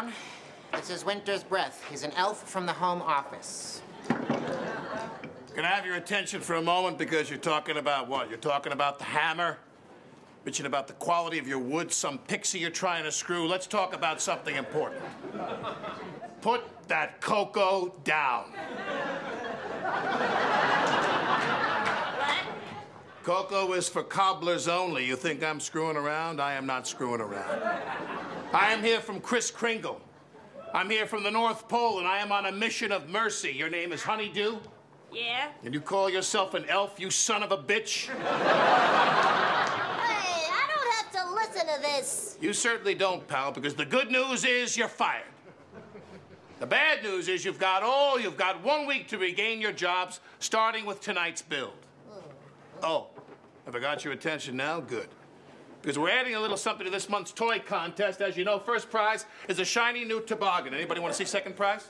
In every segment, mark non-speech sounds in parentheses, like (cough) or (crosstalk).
Brown. This is Winter's Breath. He's an elf from the home office. Can I have your attention for a moment because you're talking about what? You're talking about the hammer? Bitching about the quality of your wood, some pixie you're trying to screw. Let's talk about something important. Put that cocoa down. Cocoa is for cobblers only. You think I'm screwing around? I am not screwing around. I am here from Kris Kringle. I'm here from the North Pole, and I am on a mission of mercy. Your name is Honeydew? Yeah? And you call yourself an elf, you son of a bitch? (laughs) Hey, I don't have to listen to this. You certainly don't, pal, because the good news is you're fired. The bad news is you've got all, you've got one week to regain your jobs, starting with tonight's build. Oh, oh have I got your attention now? Good. Because we're adding a little something to this month's toy contest. As you know, first prize is a shiny new toboggan. Anybody want to see second prize?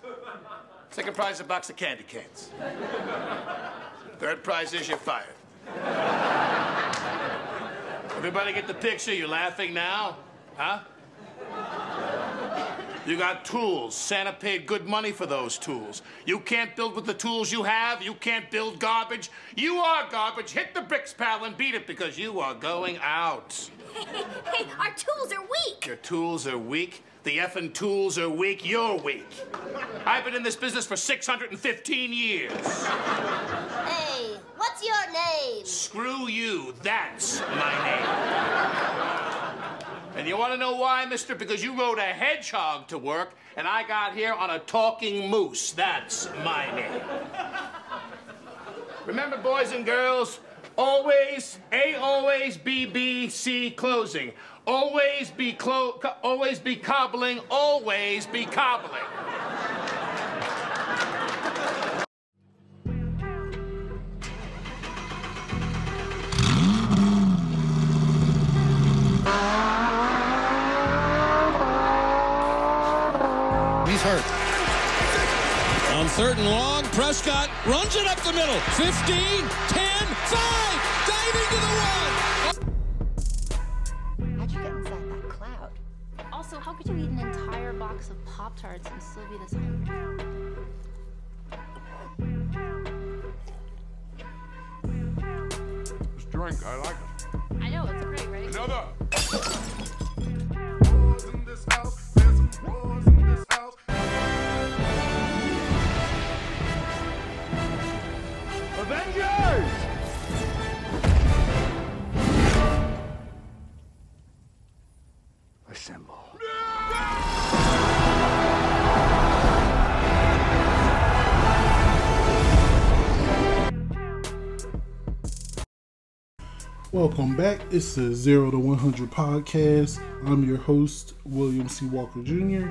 Second prize is a box of candy canes. Third prize is you're fired. Everybody get the picture? You're laughing now? Huh? You got tools. Santa paid good money for those tools. You can't build with the tools you have. You can't build garbage. You are garbage. Hit the bricks, pal, and beat it because you are going out. (laughs) Hey, our tools are weak. Your tools are weak. The effing tools are weak. You're weak. I've been in this business for 615 years. Hey, what's your name? Screw you. That's my name. And you want to know why, mister? Because you rode a hedgehog to work, and I got here on a talking moose. That's my name. Remember, boys and girls, always, A always, B, B, C closing. Always be clo- always be cobbling, always be cobbling. Third and long, Prescott runs it up the middle. 15, 10, 5, diving to the one. How'd you get inside that cloud? Also, how could you eat an entire box of Pop Tarts and still be this hungry? This drink, I like it. I know, it's great, right? Another. Avengers! Assemble. Welcome back. It's the Zero to 100 podcast. I'm your host, William C. Walker Jr.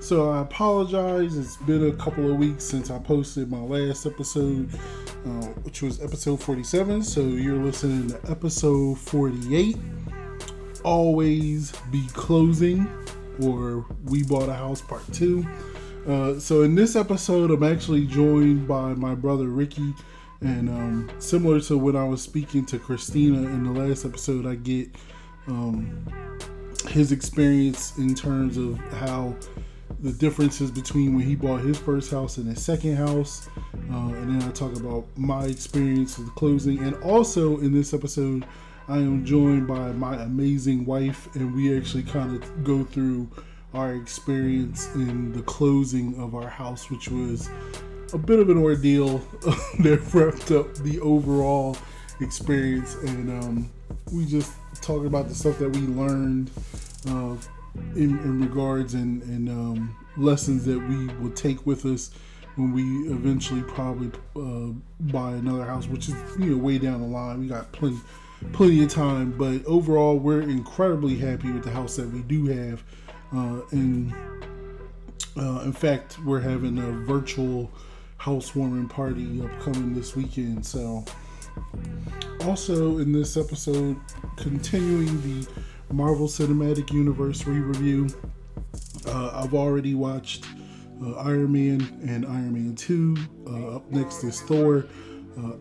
So I apologize. It's been a couple of weeks since I posted my last episode, uh, which was episode 47. So you're listening to episode 48. Always be closing, or We Bought a House Part 2. Uh, so in this episode, I'm actually joined by my brother Ricky. And um, similar to when I was speaking to Christina in the last episode, I get um, his experience in terms of how the differences between when he bought his first house and his second house. Uh, and then I talk about my experience with the closing. And also in this episode, I am joined by my amazing wife, and we actually kind of go through our experience in the closing of our house, which was a bit of an ordeal (laughs) that wrapped up the overall experience. And um, we just talk about the stuff that we learned uh, in, in regards and, and um, lessons that we will take with us when we eventually probably uh, buy another house, which is you know way down the line. We got plenty plenty of time, but overall, we're incredibly happy with the house that we do have. Uh, and uh, in fact, we're having a virtual housewarming party upcoming this weekend. So, also in this episode, continuing the Marvel Cinematic Universe re review, uh, I've already watched uh, Iron Man and Iron Man 2. Uh, up next is Thor. Uh,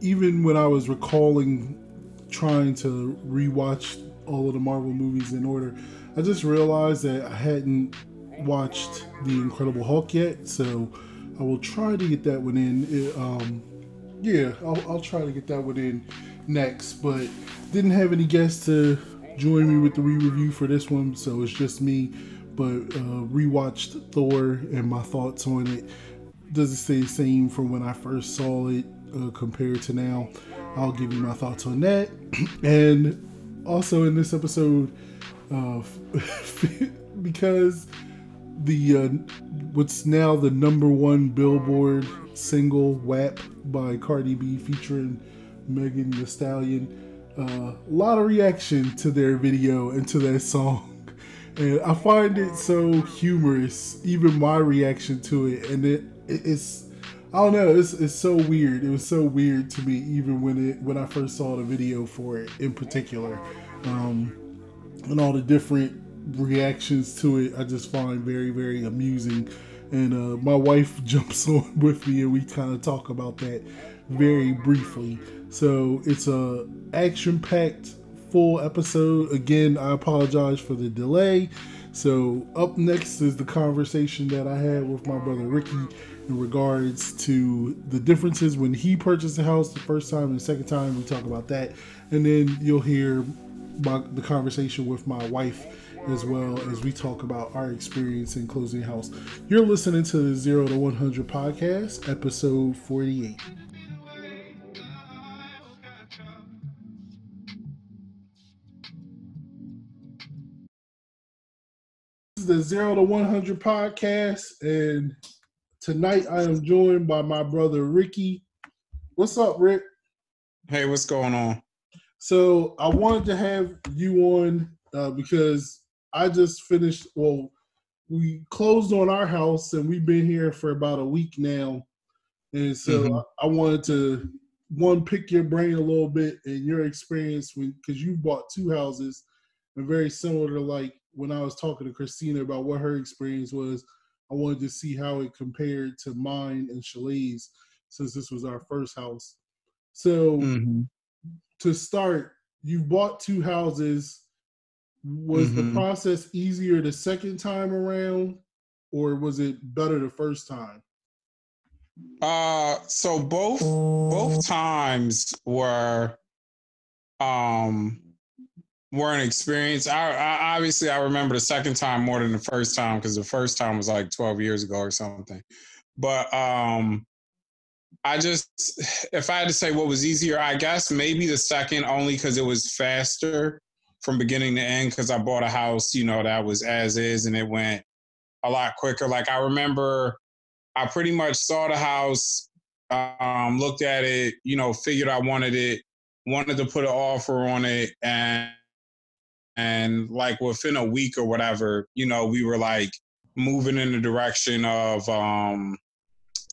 even when I was recalling trying to rewatch all of the Marvel movies in order, I just realized that I hadn't watched The Incredible Hulk yet, so I will try to get that one in. It, um, yeah, I'll, I'll try to get that one in next, but didn't have any guests to join me with the re-review for this one, so it's just me. But uh, rewatched Thor and my thoughts on it. Does it stay the same from when I first saw it uh, compared to now? I'll give you my thoughts on that. (clears throat) and also in this episode, uh, (laughs) because the uh, what's now the number one Billboard single "WAP" by Cardi B featuring Megan Thee Stallion. A uh, lot of reaction to their video and to that song, (laughs) and I find it so humorous. Even my reaction to it, and it, it it's I don't know. It's, it's so weird. It was so weird to me, even when it when I first saw the video for it in particular, um, and all the different reactions to it. I just find very very amusing, and uh, my wife (laughs) jumps on with me, and we kind of talk about that very briefly. So it's a action packed full episode. Again, I apologize for the delay. So up next is the conversation that I had with my brother Ricky in regards to the differences when he purchased a house the first time and the second time. We talk about that, and then you'll hear my, the conversation with my wife as well as we talk about our experience in closing house. You're listening to the Zero to 100 podcast, episode 48. The Zero to 100 podcast, and Tonight I am joined by my brother Ricky. What's up, Rick? Hey, what's going on? So I wanted to have you on uh, because I just finished. Well, we closed on our house and we've been here for about a week now, and so mm-hmm. I, I, wanted to one pick your brain a little bit and your experience when because you bought two houses and very similar to like when I was talking to Christina about what her experience was. I wanted to see how it compared to mine and Chalae's since this was our first house. So mm-hmm. to start, you bought two houses. Was mm-hmm. the process easier the second time around, or was it better the first time? Uh, so both both times were um were an experience. I, I, obviously I remember the second time more than the first time because the first time was like 12 years ago or something. But um I just if I had to say what was easier, I guess maybe the second only because it was faster from beginning to end because I bought a house, you know, that was as is and it went a lot quicker. Like I remember I pretty much saw the house, um, looked at it, you know, figured I wanted it, wanted to put an offer on it and and like within a week or whatever, you know, we were like moving in the direction of um,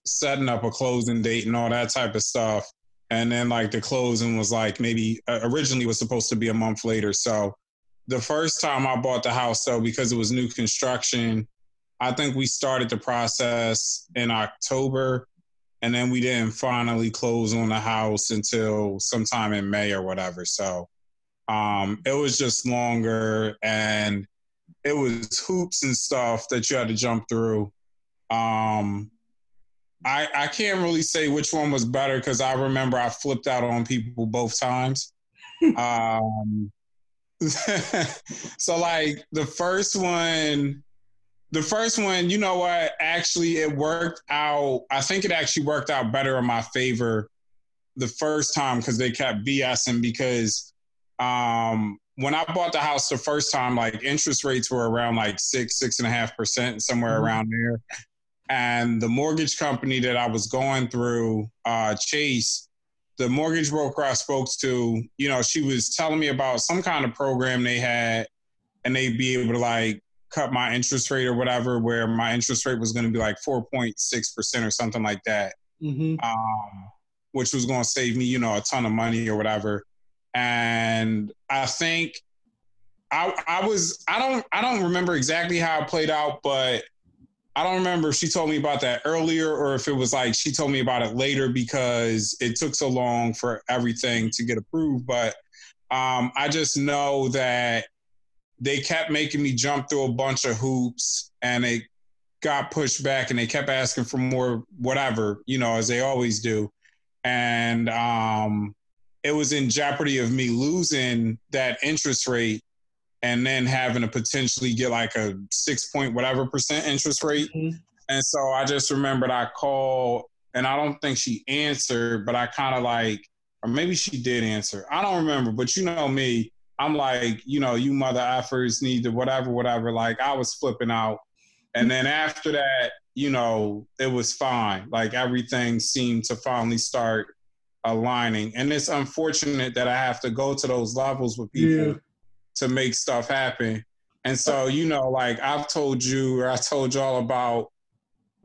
setting up a closing date and all that type of stuff. And then like the closing was like maybe uh, originally was supposed to be a month later. So the first time I bought the house, so because it was new construction, I think we started the process in October and then we didn't finally close on the house until sometime in May or whatever. So um, it was just longer and it was hoops and stuff that you had to jump through. Um, I I can't really say which one was better because I remember I flipped out on people both times. (laughs) um, (laughs) so like the first one, the first one, you know what? Actually, it worked out. I think it actually worked out better in my favor the first time because they kept BSing because um, when I bought the house the first time, like interest rates were around like six, six and a half percent, somewhere mm-hmm. around there. And the mortgage company that I was going through, uh, Chase, the mortgage broker I spoke to, you know, she was telling me about some kind of program they had, and they'd be able to like cut my interest rate or whatever, where my interest rate was going to be like 4.6% or something like that, mm-hmm. um, which was going to save me, you know, a ton of money or whatever and I think I I was I don't I don't remember exactly how it played out, but I don't remember if she told me about that earlier or if it was like she told me about it later because it took so long for everything to get approved. But um, I just know that they kept making me jump through a bunch of hoops and it got pushed back and they kept asking for more whatever, you know, as they always do. And um it was in jeopardy of me losing that interest rate and then having to potentially get like a six point whatever percent interest rate. Mhm. And so I just remembered I called and I don't think she answered, but I kind of like, or maybe she did answer. I don't remember, but you know me, I'm like, you know, you mother effers need to whatever, whatever. Like I was flipping out. And then after that, you know, it was fine. Like everything seemed to finally start aligning. And it's unfortunate that I have to go to those levels with people Yeah. to make stuff happen. And so, you know, like I've told you or I told y'all about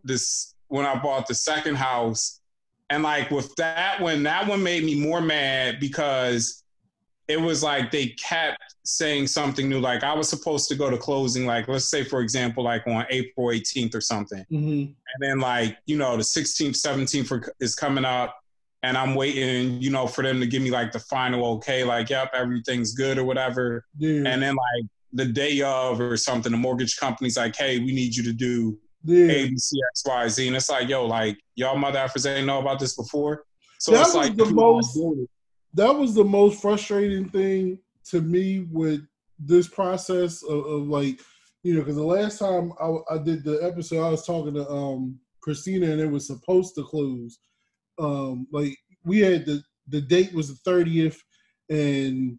this when I bought the second house. And like with that one, that one made me more mad because it was like they kept saying something new. Like I was supposed to go to closing, like let's say for example, like on April 18th or something. hmm And then like, you know, the 16th, 17th are- is coming up and I'm waiting, you know, for them to give me like the final okay, like, yep, everything's good or whatever. Yeah. And then like the day of or something, the mortgage company's like, hey, we need you to do yeah. A, B, C, X, Y, Z. And it's like, yo, like y'all mother effers ain't know about this before. So That it's was like the most- are doing it. that was the most frustrating thing to me with this process of, of like you know because the last time I, I did the episode i was talking to um christina and it was supposed to close um like we had the the date was the 30th and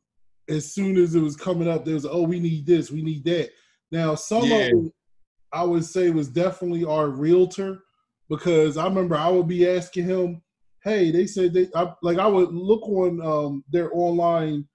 as soon as it was coming up there was oh we need this we need that now some Yeah. of it i would say was definitely our realtor because i remember i would be asking him hey, they said they I, like I would look on um, their online,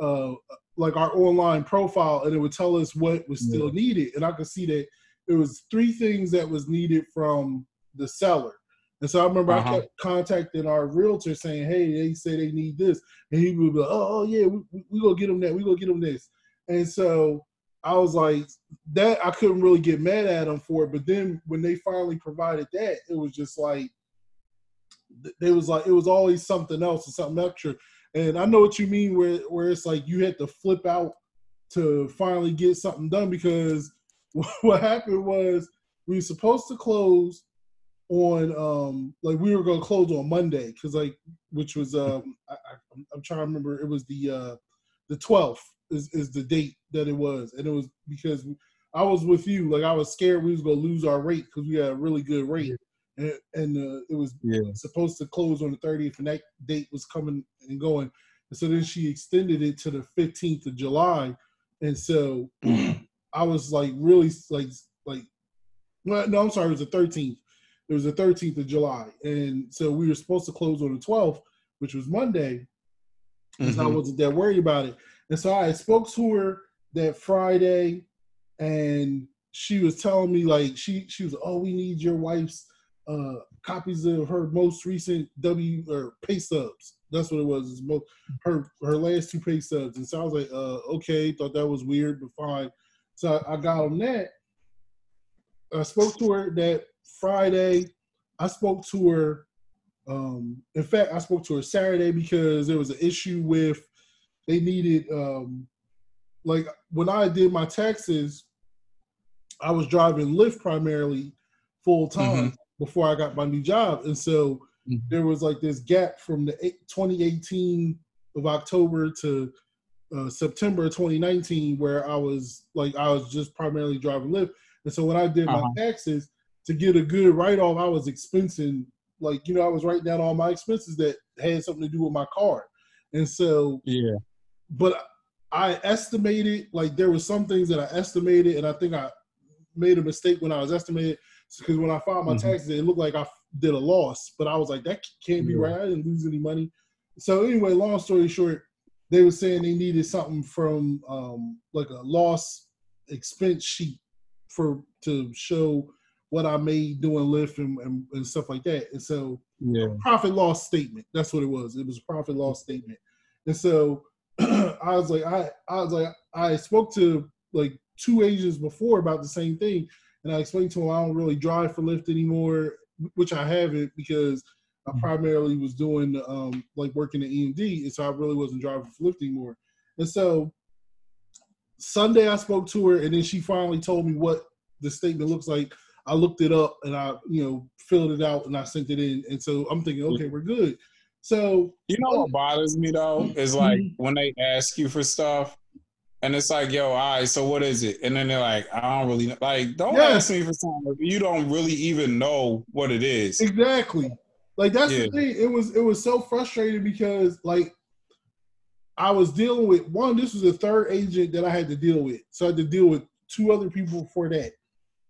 uh, like our online profile, and it would tell us what was still needed, and I could see that it was three things that was needed from the seller. And so I remember Uh-huh. I kept contacting our realtor saying, "Hey, they say they need this," and he would be, like, "Oh, oh yeah, we, we, gonna get them that. We gonna get them this." And so I was like, that I couldn't really get mad at them for it. But then when they finally provided that, it was just like it was like it was always something else or something extra. And I know what you mean where where it's like you had to flip out to finally get something done because (laughs) what happened was we were supposed to close on um like we were gonna close on Monday because like which was um I, I, I'm- I'm trying to remember it was the uh the 12th is, is the date that it was and it was because I was with you like I was scared we was gonna lose our rate because we had a really good rate and, and uh, it was Yeah. supposed to close on the 30th and that date was coming and going and so then she extended it to the 15th of july and so (clears throat) i was like really like like well, no i'm sorry it was the 13th it was the 13th of july and so we were supposed to close on the 12th which was monday and so I wasn't that worried about it. And so I spoke to her that Friday, and she was telling me like she she was oh we need your wife's uh copies of her most recent W or pay subs. That's what it was. Most her her last two pay subs. And so I was like uh okay, thought that was weird, but fine. So I, I got on that. I spoke to her that Friday. I spoke to her um, in fact, I spoke to her Saturday because there was an issue with they needed um, like when I did my taxes, I was driving Lyft primarily full time before I got my new job, and so Mhm. there was like this gap from the eight- 2018 of October to uh, September 2019 where I was like I was just primarily driving Lyft, and so when I did Uh-huh. my taxes to get a good write off, I was expensing like you know I was writing down all my expenses that had something to do with my car, and so Yeah. but I estimated like there were some things that I estimated, and I think I made a mistake when I was estimated because when I filed my Mhm. taxes, it looked like I did a loss, but I was like that can't be Yeah. right. I didn't lose any money. So anyway, long story short, they were saying they needed something from um, like a loss expense sheet for to show what I made doing Lyft and, and, and stuff like that. And so Yeah. profit loss statement. That's what it was. It was a profit loss statement. And so (clears throat) I was like, I, I was like, I spoke to like two agents before about the same thing, and I explained to them I don't really drive for Lyft anymore, which I haven't because I primarily was doing um like working at EMD, and so I really wasn't driving for Lyft anymore. And so Sunday I spoke to her, and then she finally told me what the statement looks like. I looked it up and I, you know, filled it out and I sent it in. And so I'm thinking, okay, we're good. So You know what bothers me though is mm-hmm. like when they ask you for stuff, and it's like, yo, all right, so what is it? And then they're like, I don't really know. like. Don't Yeah. ask me for something you don't really even know what it is. Exactly. Like that's Yeah. the thing. It was it was so frustrating because like I was dealing with one. This was the third agent that I had to deal with, so I had to deal with two other people before that,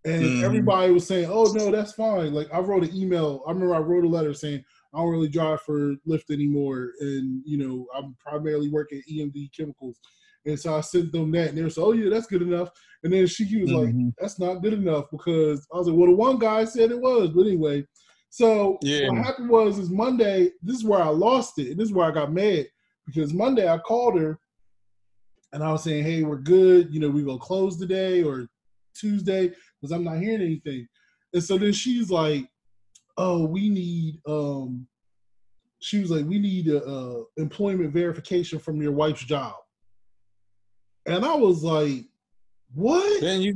and Mhm. everybody was saying, "Oh no, that's fine." Like I wrote an email. I remember I wrote a letter saying I don't really drive for Lyft anymore, and you know I'm primarily working at EMD Chemicals, and so I sent them that, and they were like, "Oh yeah, that's good enough." And then she was like, Mhm. "That's not good enough," because I was like, "Well, the one guy said it was," but anyway. So Yeah. what happened was is Monday. This is where I lost it, and this is where I got mad because Monday I called her, and I was saying, "Hey, we're good. You know, we gonna close today or Tuesday because I'm not hearing anything." And so then she's like, "Oh, we need." um She was like, "We need a, uh employment verification from your wife's job," and I was like, "What?" Then you,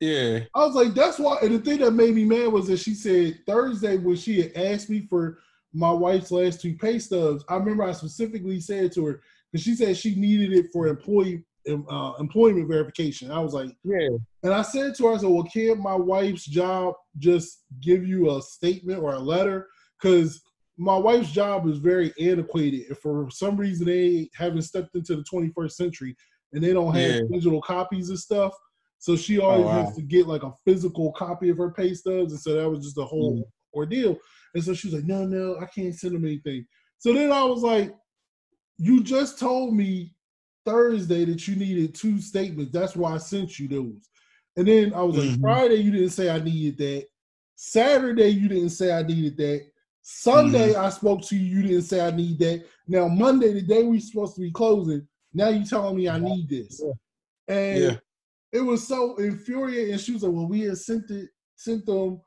yeah, I was like, that's why. And the thing that made me mad was that she said Thursday when she had asked me for my wife's last two pay stubs. I remember I specifically said to her because she said she needed it for employee uh, employment verification. I was like, yeah, and I said to her, I said, well, can't my wife's job just give you a statement or a letter? Because my wife's job is very antiquated. And for some reason, they haven't stepped into the 21st century and they don't have Yeah. digital copies of stuff. So she always Oh, wow. has to get like a physical copy of her pay stubs. And so that was just a whole Mm. ordeal. And so she was like, no, no, I can't send them anything. So then I was like, you just told me Thursday that you needed two statements. That's why I sent you those. And then I was like, Mhm. Friday, you didn't say I needed that. Saturday, you didn't say I needed that. Sunday, Mm-hmm. I spoke to you. You didn't say I need that. Now, Monday, the day we supposed to be closing, now you're telling me I need this. And Yeah. it was so infuriating. She was like, Well, we had sent it, sent them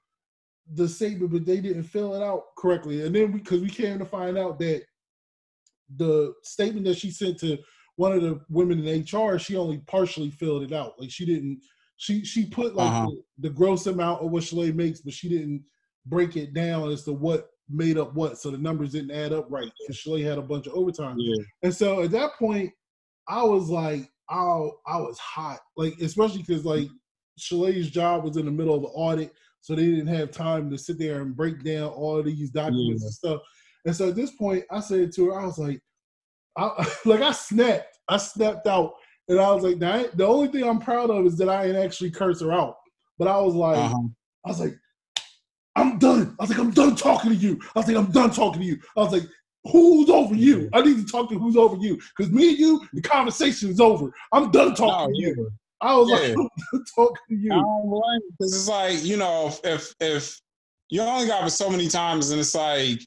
the statement, but they didn't fill it out correctly. And then because we, came to find out that the statement that she sent to one of the women in HR, she only partially filled it out. Like she didn't, she she put like Uh-huh. the, the gross amount of what Chalae makes, but she didn't break it down as to what made up what. So the numbers didn't add up right because Chalae had a bunch of overtime. yeah. And so at that point, I was like, I I was hot, like especially because like Chalae's job was in the middle of the audit, so they didn't have time to sit there and break down all these documents Yeah. and stuff. And so at this point, I said to her, I was like, I, (laughs) like I snapped, I snapped out, and I was like, "Now, the only thing I'm proud of is that I ain't actually curse her out, but I was like, Uh-huh. I was like, I'm done. I was like, I'm done talking to you. I was like, I'm done talking to you. I was like, who's over you? I need to talk to who's over you. Because me and you, the conversation is over. I'm done talking No, to yeah. you. I was like, Yeah. I'm talking to I you. don't blame because it's like you know if, if if you only got it so many times and it's like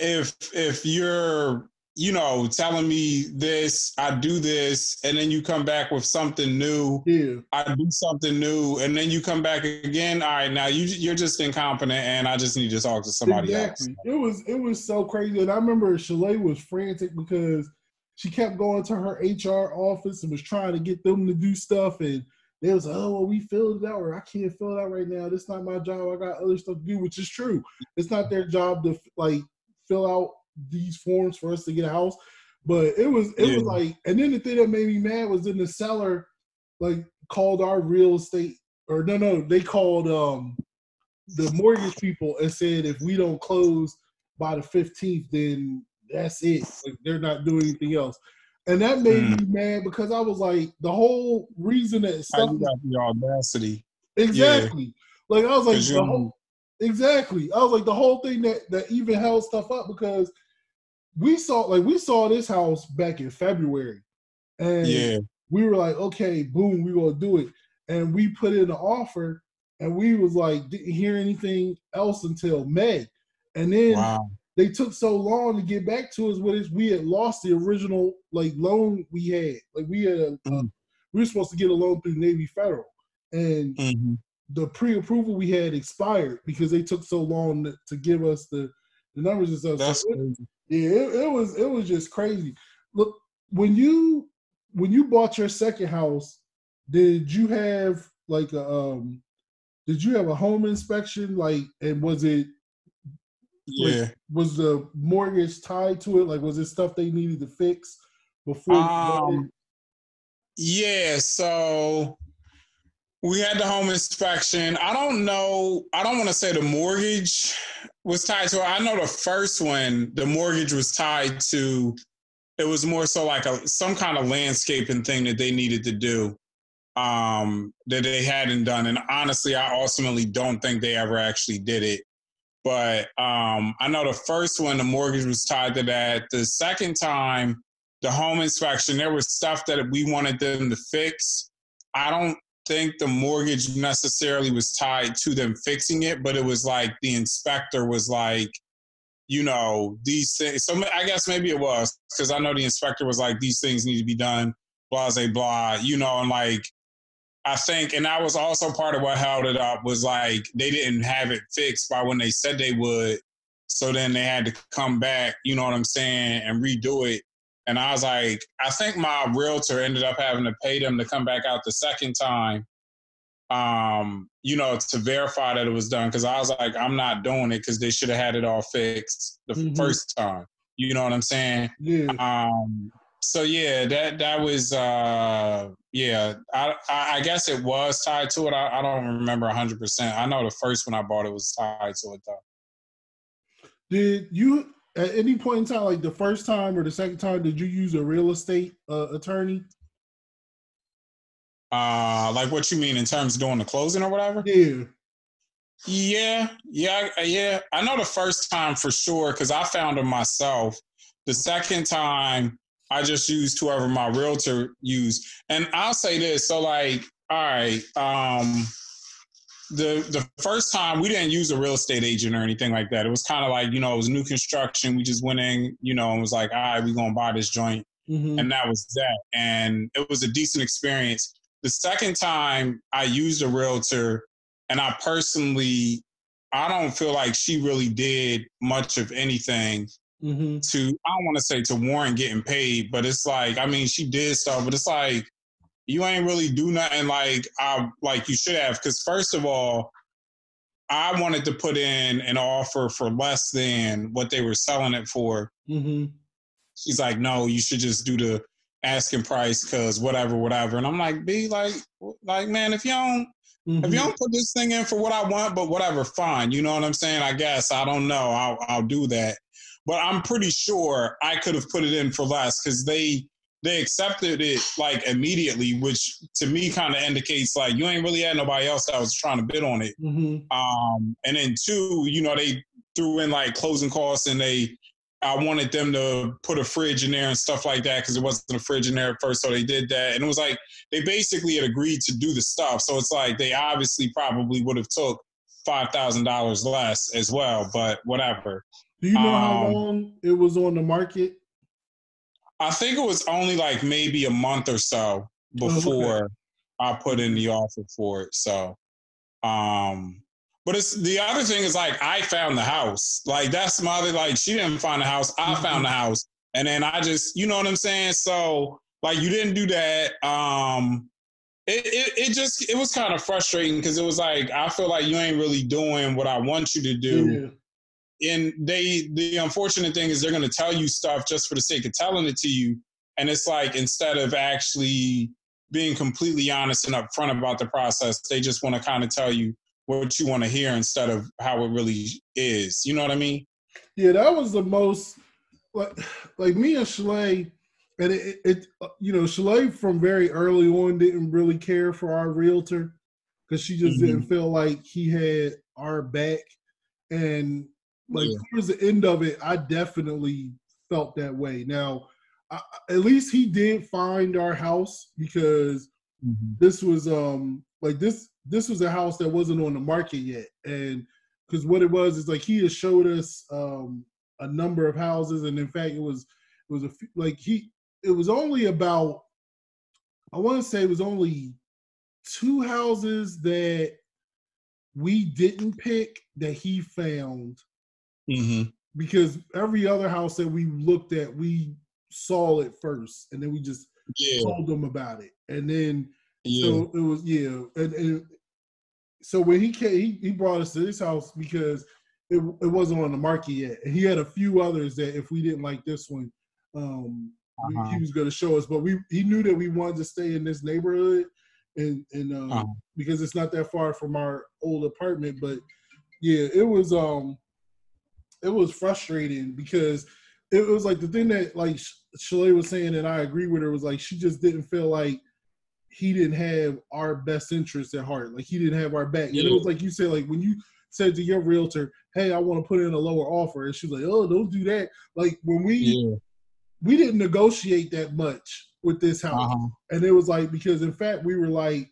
if if you're you know telling me this I do this and then you come back with something new Yeah. I do something new and then you come back again all right now you you're just incompetent and I just need to talk to somebody else Exactly. It was it was so crazy. And I remember Chalae was frantic because she kept going to her HR office and was trying to get them to do stuff and they was like, oh well, we filled it out or I can't fill it out right now. This not my job. I got other stuff to do, which is true. It's not their job to like fill out these forms for us to get a house. But it was it was like and then the thing that made me mad was then the seller like called our real estate or no no, they called um the mortgage people and said if we don't close by the 15th, then that's it. Like they're not doing anything else. And that made me mad because I was like, the whole reason that stuff you got the audacity exactly. Like I was like the whole exactly. I was like the whole thing that that even held stuff up because we saw like we saw this house back in February. And yeah we were like, okay, boom, we gonna do it. And we put in an offer and we was like, didn't hear anything else until May. And then wow they took so long to get back to us with it. We had lost the original like loan we had. Like we had a, Mm. we were supposed to get a loan through Navy Federal. And Mhm. The pre-approval we had expired because they took so long to, give us the, the numbers and stuff. So it- crazy. yeah, it, it was it was just crazy. Look, when you when you bought your second house, did you have like a um did you have a home inspection like and was it like, Yeah. was the mortgage tied to it like was it stuff they needed to fix before you bought it? Um, yeah, so we had the home inspection. I don't know. I don't want to say the mortgage was tied to. I know the first one, the mortgage was tied to. It was more so like a some kind of landscaping thing that they needed to do um, that they hadn't done. And honestly, I ultimately don't think they ever actually did it. But um, I know the first one, the mortgage was tied to that. The second time, the home inspection, there was stuff that we wanted them to fix. I don't think the mortgage necessarily was tied to them fixing it, but it was like the inspector was like, you know, these things. So I guess maybe it was because I know the inspector was like, these things need to be done, blah, blah, blah, you know, and like, I think, and that was also part of what held it up was like they didn't have it fixed by when they said they would. So then they had to come back, you know what I'm saying, and redo it. And I was like, I think my realtor ended up having to pay them to come back out the second time, um, you know, to verify that it was done. Cause I was like, I'm not doing it because they should have had it all fixed the Mhm. first time. You know what I'm saying? Yeah. Um, so yeah, that that was uh yeah. I I I guess it was tied to it. I, I don't remember hundred percent. I know the first one I bought it was tied to it though. Did you at any point in time, like the first time or the second time, did you use a real estate uh, attorney? Uh like what you mean in terms of doing the closing or whatever? Yeah. Yeah, yeah, I- yeah. I know the first time for sure because I found them myself. The second time, I just used whoever my realtor used. And I'll say this: so like, all right, um, the the first time we didn't use a real estate agent or anything like that. It was kind of like you know it was new construction. We just went in, you know, and was like, all right, we gonna buy this joint Mhm. and that was that. And it was a decent experience. The second time I used a realtor, and I personally, I don't feel like she really did much of anything Mhm. to, I don't want to say to warrant getting paid, but it's like, I mean, she did stuff, but it's like, you ain't really do nothing like I like you should have. Because first of all, I wanted to put in an offer for less than what they were selling it for Mhm. she's like, no, you should just do the asking price because whatever, whatever. And I'm like, be like, like, man, if you don't, if Mhm. you don't put this thing in for what I want, but whatever, fine. You know what I'm saying? I guess I don't know. I'll, I'll do that. But I'm pretty sure I could have put it in for less because they they accepted it like immediately, which to me kind of indicates like you ain't really had nobody else that was trying to bid on it. Mhm. Um, and then two, you know, they threw in like closing costs and they, I wanted them to put a fridge in there and stuff like that because it wasn't a fridge in there at first. So they did that. And it was like, they basically had agreed to do the stuff. So it's like, they obviously probably would have took $5,000 less as well, but whatever. Do you know how Um, long it was on the market? I think it was only like maybe a month or so Oh, before I put in the offer for it. So, um, but it's the other thing is like I found the house. Like that's my other like she didn't find the house. I Mhm. found the house, and then I just you know what I'm saying. So like you didn't do that. Um, it it, it just it was kind of frustrating because it was like I feel like you ain't really doing what I want you to do Yeah. And they the unfortunate thing is they're going to tell you stuff just for the sake of telling it to you. And it's like instead of actually being completely honest and upfront about the process they just want to kind of tell you what you want to hear instead of how it really is. You know what i mean? Yeah, that was the most like like me and Chalae, and it, it you know Chalae from very early on didn't really care for our realtor because she just Mhm. didn't feel like he had our back, and like Yeah. towards the end of it, I definitely felt that way. Now, I, at least he did find our house because this was um like this this was a house that wasn't on the market yet and because what it was is like he had showed us um a number of houses and in fact it was it was a few- like he it was only about i want to say it was only two houses that we didn't pick that he found mm-hmm. because every other house that we looked at we saw it first and then we just Yeah. told them about it, and then Yeah. so it was yeah, and, and so when he came, he, he brought us to this house because it it wasn't on the market yet, and he had a few others that if we didn't like this one, um, Uh-huh. he was going to show us. But we he knew that we wanted to stay in this neighborhood, and and um, Uh-huh. because it's not that far from our old apartment. But yeah, it was um, it was frustrating because it was like the thing that like Chalae was saying, and I agree with her was like she just didn't feel like he didn't have our best interest at heart. Like he didn't have our back. And it was like you said, like when you said to your realtor, "Hey, I want to put in a lower offer," and she's like, "Oh, don't do that." Like when we Yeah. we didn't negotiate that much with this house, Uh-huh. and it was like because in fact we were like,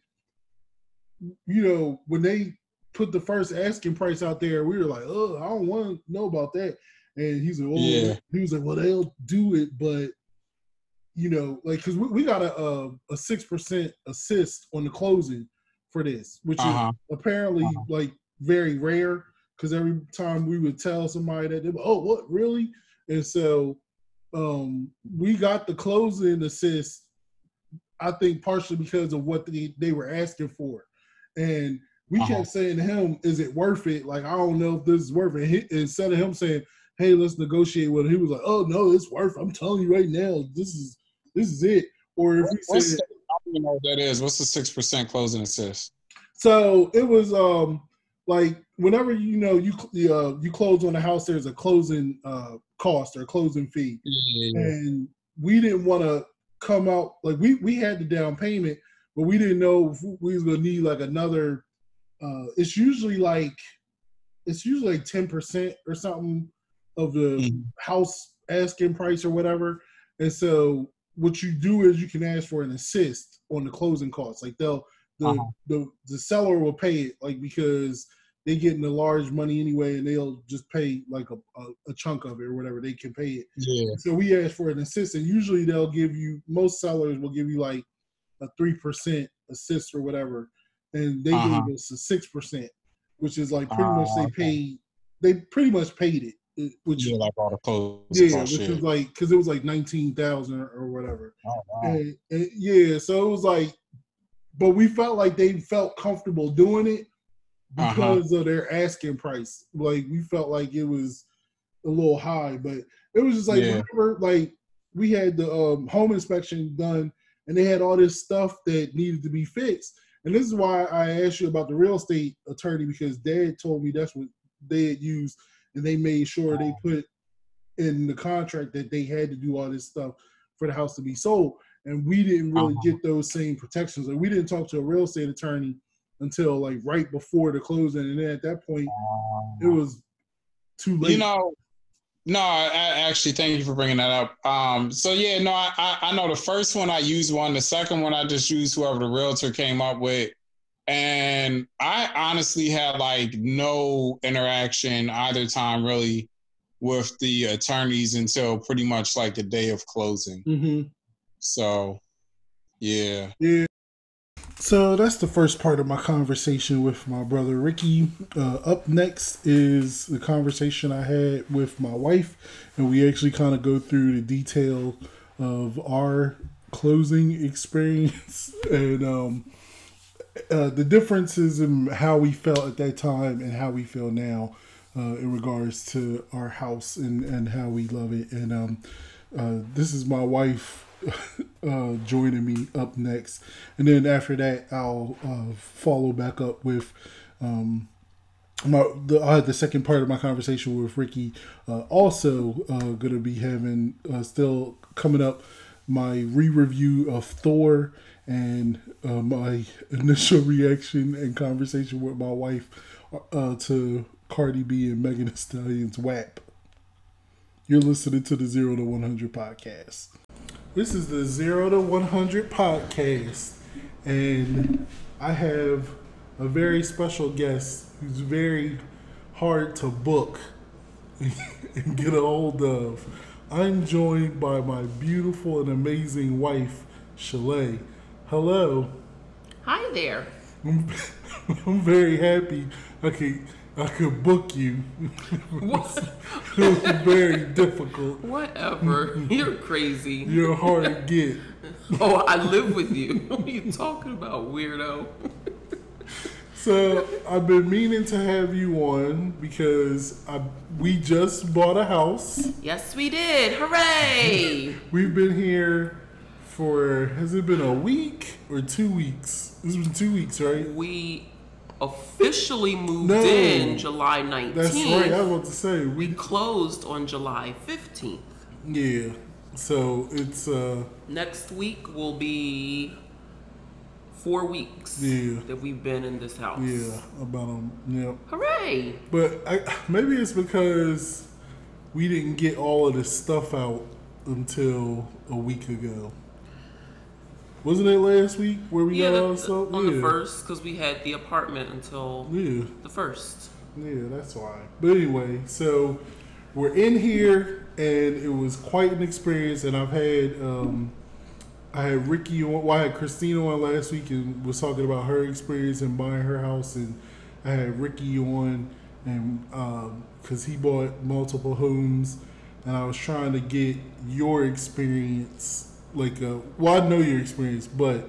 you know, when they put the first asking price out there, we were like, "Oh, I don't want to know about that." And he's like, "Oh," Yeah. he was like, "Well, they'll do it, but." You know, like because we, we got a a- six percent assist on the closing for this, which Uh-huh. is apparently Uh-huh. like very rare. Because every time we would tell somebody that, they would, oh, what really? And so um we got the closing assist i think partially because of what they, they were asking for and we Uh-huh. kept saying to him is it worth it like i don't know if this is worth it He- instead of him saying hey let's negotiate with it he was like oh no it's worth it. i'm telling you right now this is this is it or if we What's said the, I don't know what that is. What's the six percent closing assist? So it was um like whenever you know you uh, you close on a house, there's a closing uh, cost or closing fee, Yeah. and we didn't want to come out like we we had the down payment, but we didn't know if we was gonna need like another. Uh, it's usually like it's usually like ten percent or something of the Mhm. house asking price or whatever, and so what you do is you can ask for an assist on the closing costs. Like they'll the Uh-huh. the the seller will pay it like because they getting the large money anyway, and they'll just pay like a, a, a chunk of it or whatever they can pay it. Yeah. So we ask for an assist, and usually they'll give you most sellers will give you like a three percent assist or whatever, and they Uh-huh. gave us a six percent, which is like pretty much Oh, they okay. paid they pretty much paid it, it- which Yeah, like all the closing yeah, which Yeah. is like because it was like nineteen thousand or, whatever. Oh, wow. And, and yeah, so it was like, but we felt like they felt comfortable doing it Uh-huh. because of their asking price. Like we felt like it was a little high, but it was just like Yeah. whenever like we had the um, home inspection done and they had all this stuff that needed to be fixed. And this is why I asked you about the real estate attorney because Dad told me that's what they had used, and they made sure they put in the contract that they had to do all this stuff for the house to be sold. And we didn't really Uh-huh. get those same protections. Like we didn't talk to a real estate attorney until like right before the closing, and then at that point it was too late. You know, no, I, actually thank you for bringing that up. Um, so yeah, no, I, I I know the first one I used one, the second one I just used whoever the realtor came up with, and I honestly had like no interaction either time really with the attorneys until pretty much like the day of closing. hmm So, yeah, Yeah. So that's the first part of my conversation with my brother Ricky. Uh, up next is the conversation I had with my wife, and we actually kind of go through the detail of our closing experience (laughs) and um, uh, the differences in how we felt at that time and how we feel now uh, in regards to our house and, and how we love it. And um, uh, this is my wife (laughs) uh, joining me up next. And then after that, I'll uh, follow back up with. Um, my, the, I had the second part of my conversation with Ricky. Uh, also, uh, going to be having uh, still coming up my re-review of Thor and uh, my (laughs) initial reaction and conversation with my wife uh, to Cardi B and Megan Thee Stallion's WAP. You're listening to the Zero to 100 podcast. This is the Zero to 100 podcast, and I have a very special guest who's very hard to book (laughs) and get a hold of. I'm joined by my beautiful and amazing wife, Chalae. Hello. Hi there. I'm, (laughs) I'm very happy. Okay, I could book you. What? (laughs) it was very difficult. Whatever. (laughs) You're crazy. You're hard to get. (laughs) Oh, I live with you. What are you talking about, weirdo? So I've been meaning to have you on because I we just bought a house. Yes, we did. Hooray! We've been here for has it been a week or two weeks? It's been two weeks, right? We officially moved No. in July 19th. That's right. I was about to say We we closed on July 15th. yeah. So it's uh Next week will be four weeks Yeah. that we've been in this house. yeah about um yeah. Hooray! But I, maybe it's because we didn't get all of this stuff out until a week ago. Wasn't it last week where we Yeah, got all the stuff? on the first, because we had the apartment until Yeah. the first. Yeah, that's why. But anyway, so we're in here, and it was quite an experience. And I've had, um, I had Ricky on, well, I had Christina on last week, and was talking about her experience in buying her house, and I had Ricky on, and because he bought multiple homes, and I was trying to get your experience, like, uh, well, I know your experience, but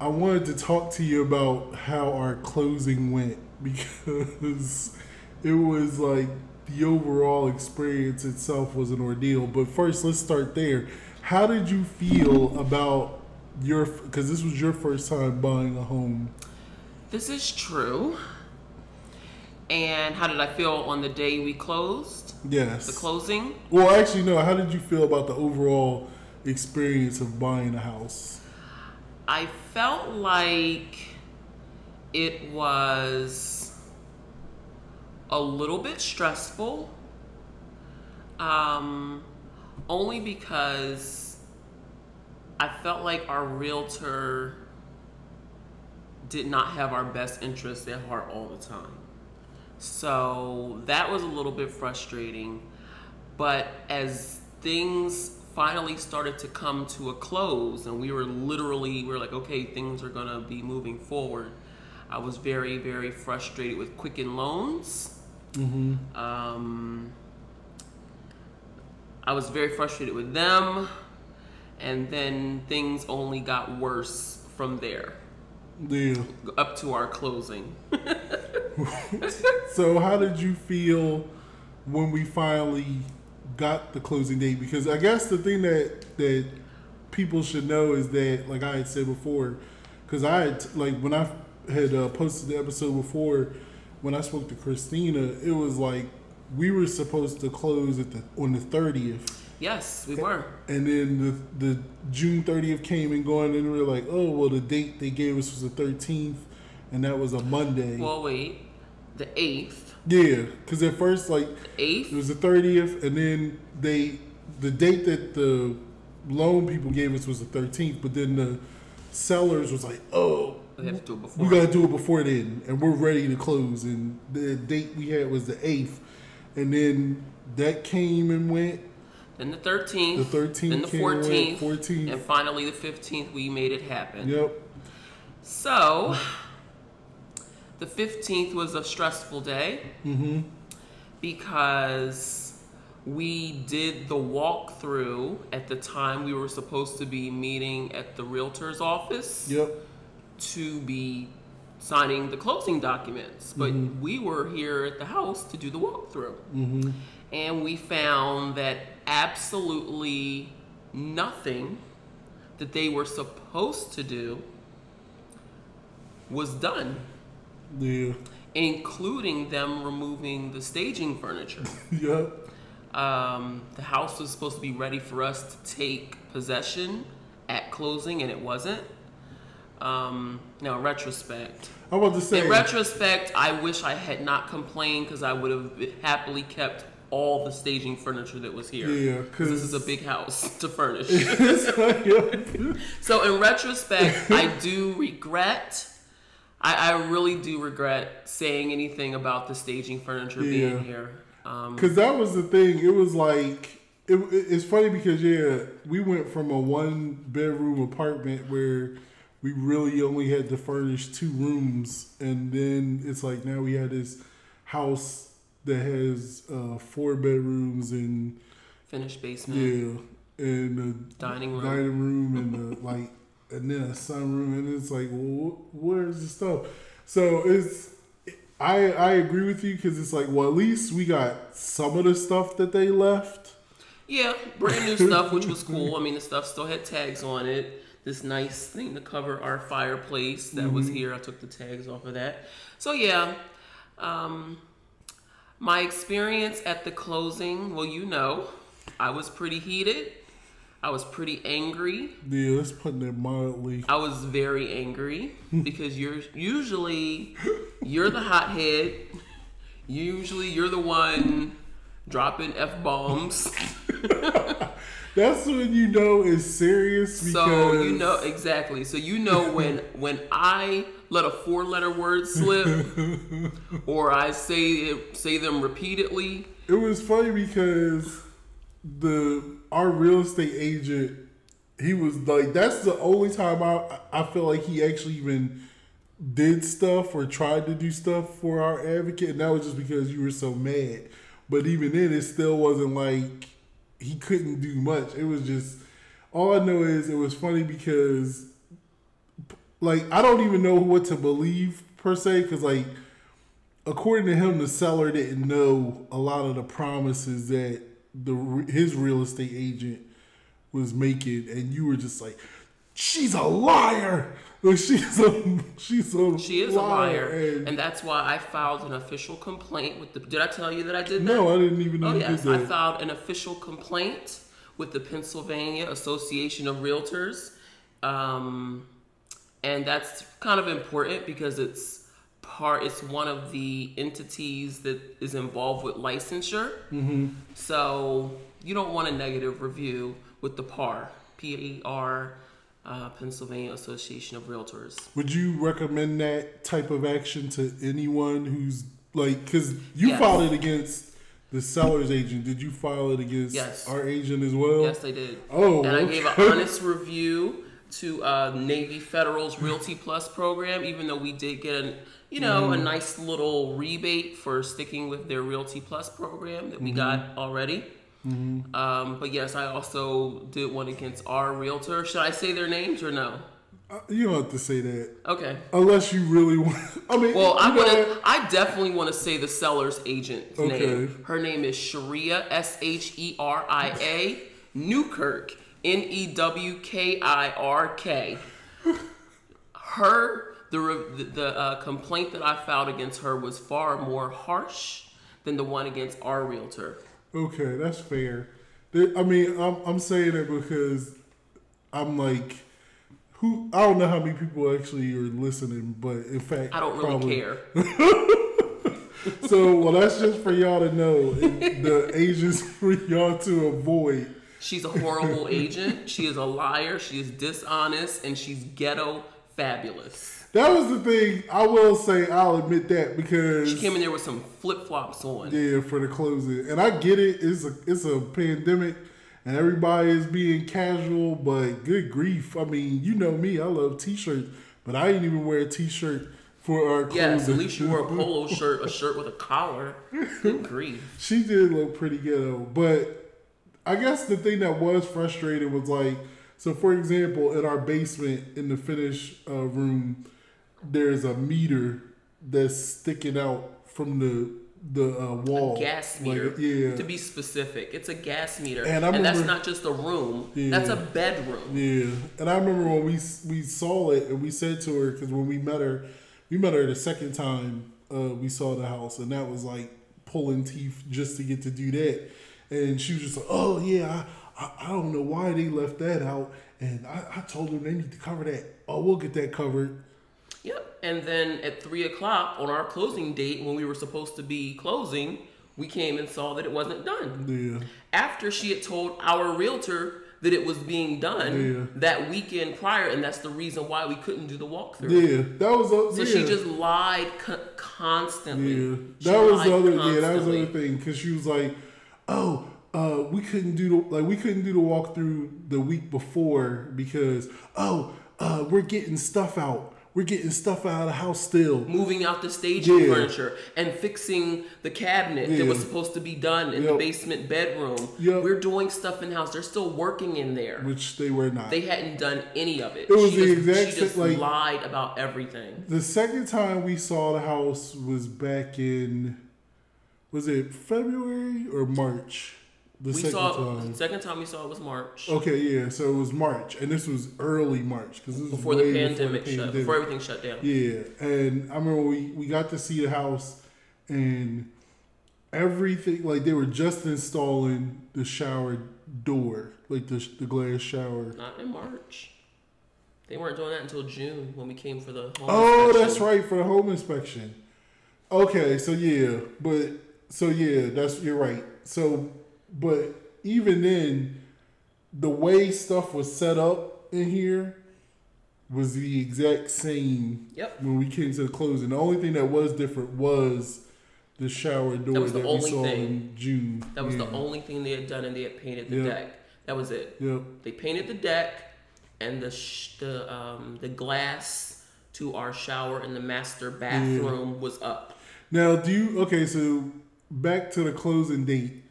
I wanted to talk to you about how our closing went (laughs) because it was like the overall experience itself was an ordeal. But first, let's start there. How did you feel about your because this was your first time buying a home? This is true. And how did I feel on the day we closed? Yes. The closing? Well, actually, no. How did you feel about the overall experience of buying a house? I felt like it was a little bit stressful. Um, only because I felt like our realtor did not have our best interests at heart all the time. So that was a little bit frustrating. But as things finally started to come to a close and we were literally we were like okay things are going to be moving forward. I was very very frustrated with quicken loans. Um, i was very frustrated with them and then things only got worse from there. Yeah. up to our closing. (laughs) So, how did you feel when we finally got the closing date? Because I guess the thing that that people should know is that, like I had said before, because I had like when I had uh, posted the episode before, when I spoke to Christina, it was like we were supposed to close at the on the thirtieth. yes we were And then the the June thirtieth came and going, and we were like, oh well, the date they gave us was the thirteenth, and that was a Monday. well wait the 8th yeah, because at first, like, 8th it was the thirtieth, and then they the date that the loan people gave us was the thirteenth, but then the sellers was like, oh. we have to do it before We gotta do it before then, and we're ready to close. And the date we had was the eighth, and then that came and went. Then the 13th. The 13th Then the came and 14th. went, 14th. And finally the 15th, we made it happen. Yep. So, the 15th was a stressful day mm-hmm. because we did the walkthrough at the time we were supposed to be meeting at the realtor's office Yep. to be signing the closing documents. But mm-hmm. we were here at the house to do the walkthrough. Mm-hmm. And we found that absolutely nothing that they were supposed to do was done, Yeah. including them removing the staging furniture. (laughs) Yep. Um, the house was supposed to be ready for us to take possession at closing, and it wasn't. Um, now, in retrospect, I was to say. in retrospect, I wish I had not complained because I would have happily kept all the staging furniture that was here. Yeah, because this is a big house (laughs) to (laughs) furnish. So, in retrospect, I do regret. I, I really do regret saying anything about the staging furniture Yeah. being here. Um, Cause that was the thing. It was like it, it- It's funny because yeah, we went from a one bedroom apartment where we really only had to furnish two rooms, and then it's like now we had this house that has uh, four bedrooms and Finished basement. yeah, and a Dining room. dining room, and a, like, and then a sunroom, and it's like, well, wh- where's the stuff? So it's, I I agree with you because it's like, well, at least we got some of the stuff that they left. Yeah, brand new stuff, which was cool. I mean, the stuff still had tags on it. This nice thing to cover our fireplace that was here. I took the tags off of that. So yeah, um, my experience at the closing. Well, you know, I was pretty heated. I was pretty angry. Yeah, let's it mildly. I was very angry because you're usually you're the hothead. Usually you're the one dropping f bombs. (laughs) That's when you know it's serious because So you know exactly. So you know when when I let a four letter word slip (laughs) or I say it, say them repeatedly. It was funny because the our real estate agent, he was like, that's the only time I I feel like he actually even did stuff or tried to do stuff for our advocate, and that was just because you were so mad. But even then, it still wasn't like he couldn't do much. It was just all I know is it was funny because like I don't even know what to believe per se because like according to him, the seller didn't know a lot of the promises that the his real estate agent was making, and you were just like, "She's a liar." (laughs) Like she's a she's a She is a liar, and, and that's why I filed an official complaint with the. Did I tell you that I did that? no, I didn't even know Oh yes, I filed an official complaint with the Pennsylvania Association of Realtors, um, and that's kind of important because it's part. It's one of the entities that is involved with licensure. Mm-hmm. So you don't want a negative review with the PAR, P A R, uh, Pennsylvania Association of Realtors. Would you recommend that type of action to anyone who's like, because you Yes. filed it against the seller's agent? Did you file it against Yes. our agent as well? Yes, they did. Oh, and I gave an (laughs) honest review to uh, Navy Federal's Realty Plus program, even though we did get a you know a Mm. nice little rebate for sticking with their Realty Plus program that we Mm-hmm. got already. Um, but yes, I also did one against our realtor. Should I say their names or no? Uh, You don't have to say that Okay. unless you really want. I mean, Well, I want. I definitely want to say the seller's agent Okay. name. Her name is Sheria S H E R I A Newkirk N E W K I R K. (laughs) Her the re- the, uh, complaint that I filed against her was far more harsh than the one against our realtor. Okay, that's fair. I mean, I'm I'm saying it because I'm like, who? I don't know how many people actually are listening, but in fact, I don't really probably- care. (laughs) So, well, that's just for y'all to know. the (laughs) agents (laughs) for y'all to avoid. She's a horrible agent. She is a liar. She is dishonest, and she's ghetto fabulous. That was the thing. I will say, I'll admit that because She came in there with some flip flops on. Yeah, for the closing. And I get it. It's a it's a pandemic and everybody is being casual, but good grief. I mean, you know me, I love t-shirts, but I didn't even wear a t-shirt for our closing. Yes, at least you wore a (laughs) polo shirt, a shirt with a collar. Good grief. she did look pretty ghetto, but I guess the thing that was frustrating was like, so for example, in our basement in the finish uh, room, there's a meter that's sticking out from the the uh, wall. Gas Like, meter. yeah. To be specific, it's a gas meter, And and, I that's not just a room. Yeah. That's a bedroom. Yeah, and I remember when we we saw it and we said to her because when we met her, we met her the second time uh, we saw the house, and that was like pulling teeth just to get to do that. And she was just like, "Oh yeah, I, I, I don't know why they left that out." And I, I told them they need to cover that. Oh, we'll get that covered. And then at three o'clock on our closing date, when we were supposed to be closing, we came and saw that it wasn't done. Yeah, After she had told our realtor that it was being done Yeah. that weekend prior, and that's the reason why we couldn't do the walkthrough. yeah, that was uh, So yeah. she just lied co- constantly. Yeah, She that was lied the other. Yeah, that was the other thing because she was like, "Oh, uh, we couldn't do the like we couldn't do the walkthrough the week before because oh, uh, we're getting stuff out. We're getting stuff out of the house still. moving out the staging Yeah. furniture and fixing the cabinet that was supposed to be done in the basement bedroom. Yep. We're doing stuff in house. They're still working in there. Which they were not. They hadn't done any of it. It was she the just, exact she just like- lied about everything. the second time we saw the house was back in was it February or March? The We second saw time. the second time we saw it was March. Okay, yeah, so it was March, and this was early March because this was Before the pandemic before the shut, before everything shut down. Yeah, and I remember we we got to see the house, and everything like they were just installing the shower door, like the the glass shower. Not in March. They weren't doing that until June when we came for the home Oh, inspection. that's right for the home inspection. Okay, so yeah, but so yeah, that's you're right. So, but even then, the way stuff was set up in here was the exact same. Yep. When we came to the closing, the only thing that was different was the shower door that, was the we only saw thing. in June. That was Yeah. the only thing they had done, and they had painted the Yep. deck. That was it. Yep. They painted the deck, and the sh- the um, the glass to our shower in the master bathroom was up. Now, do you okay? So back to the closing date.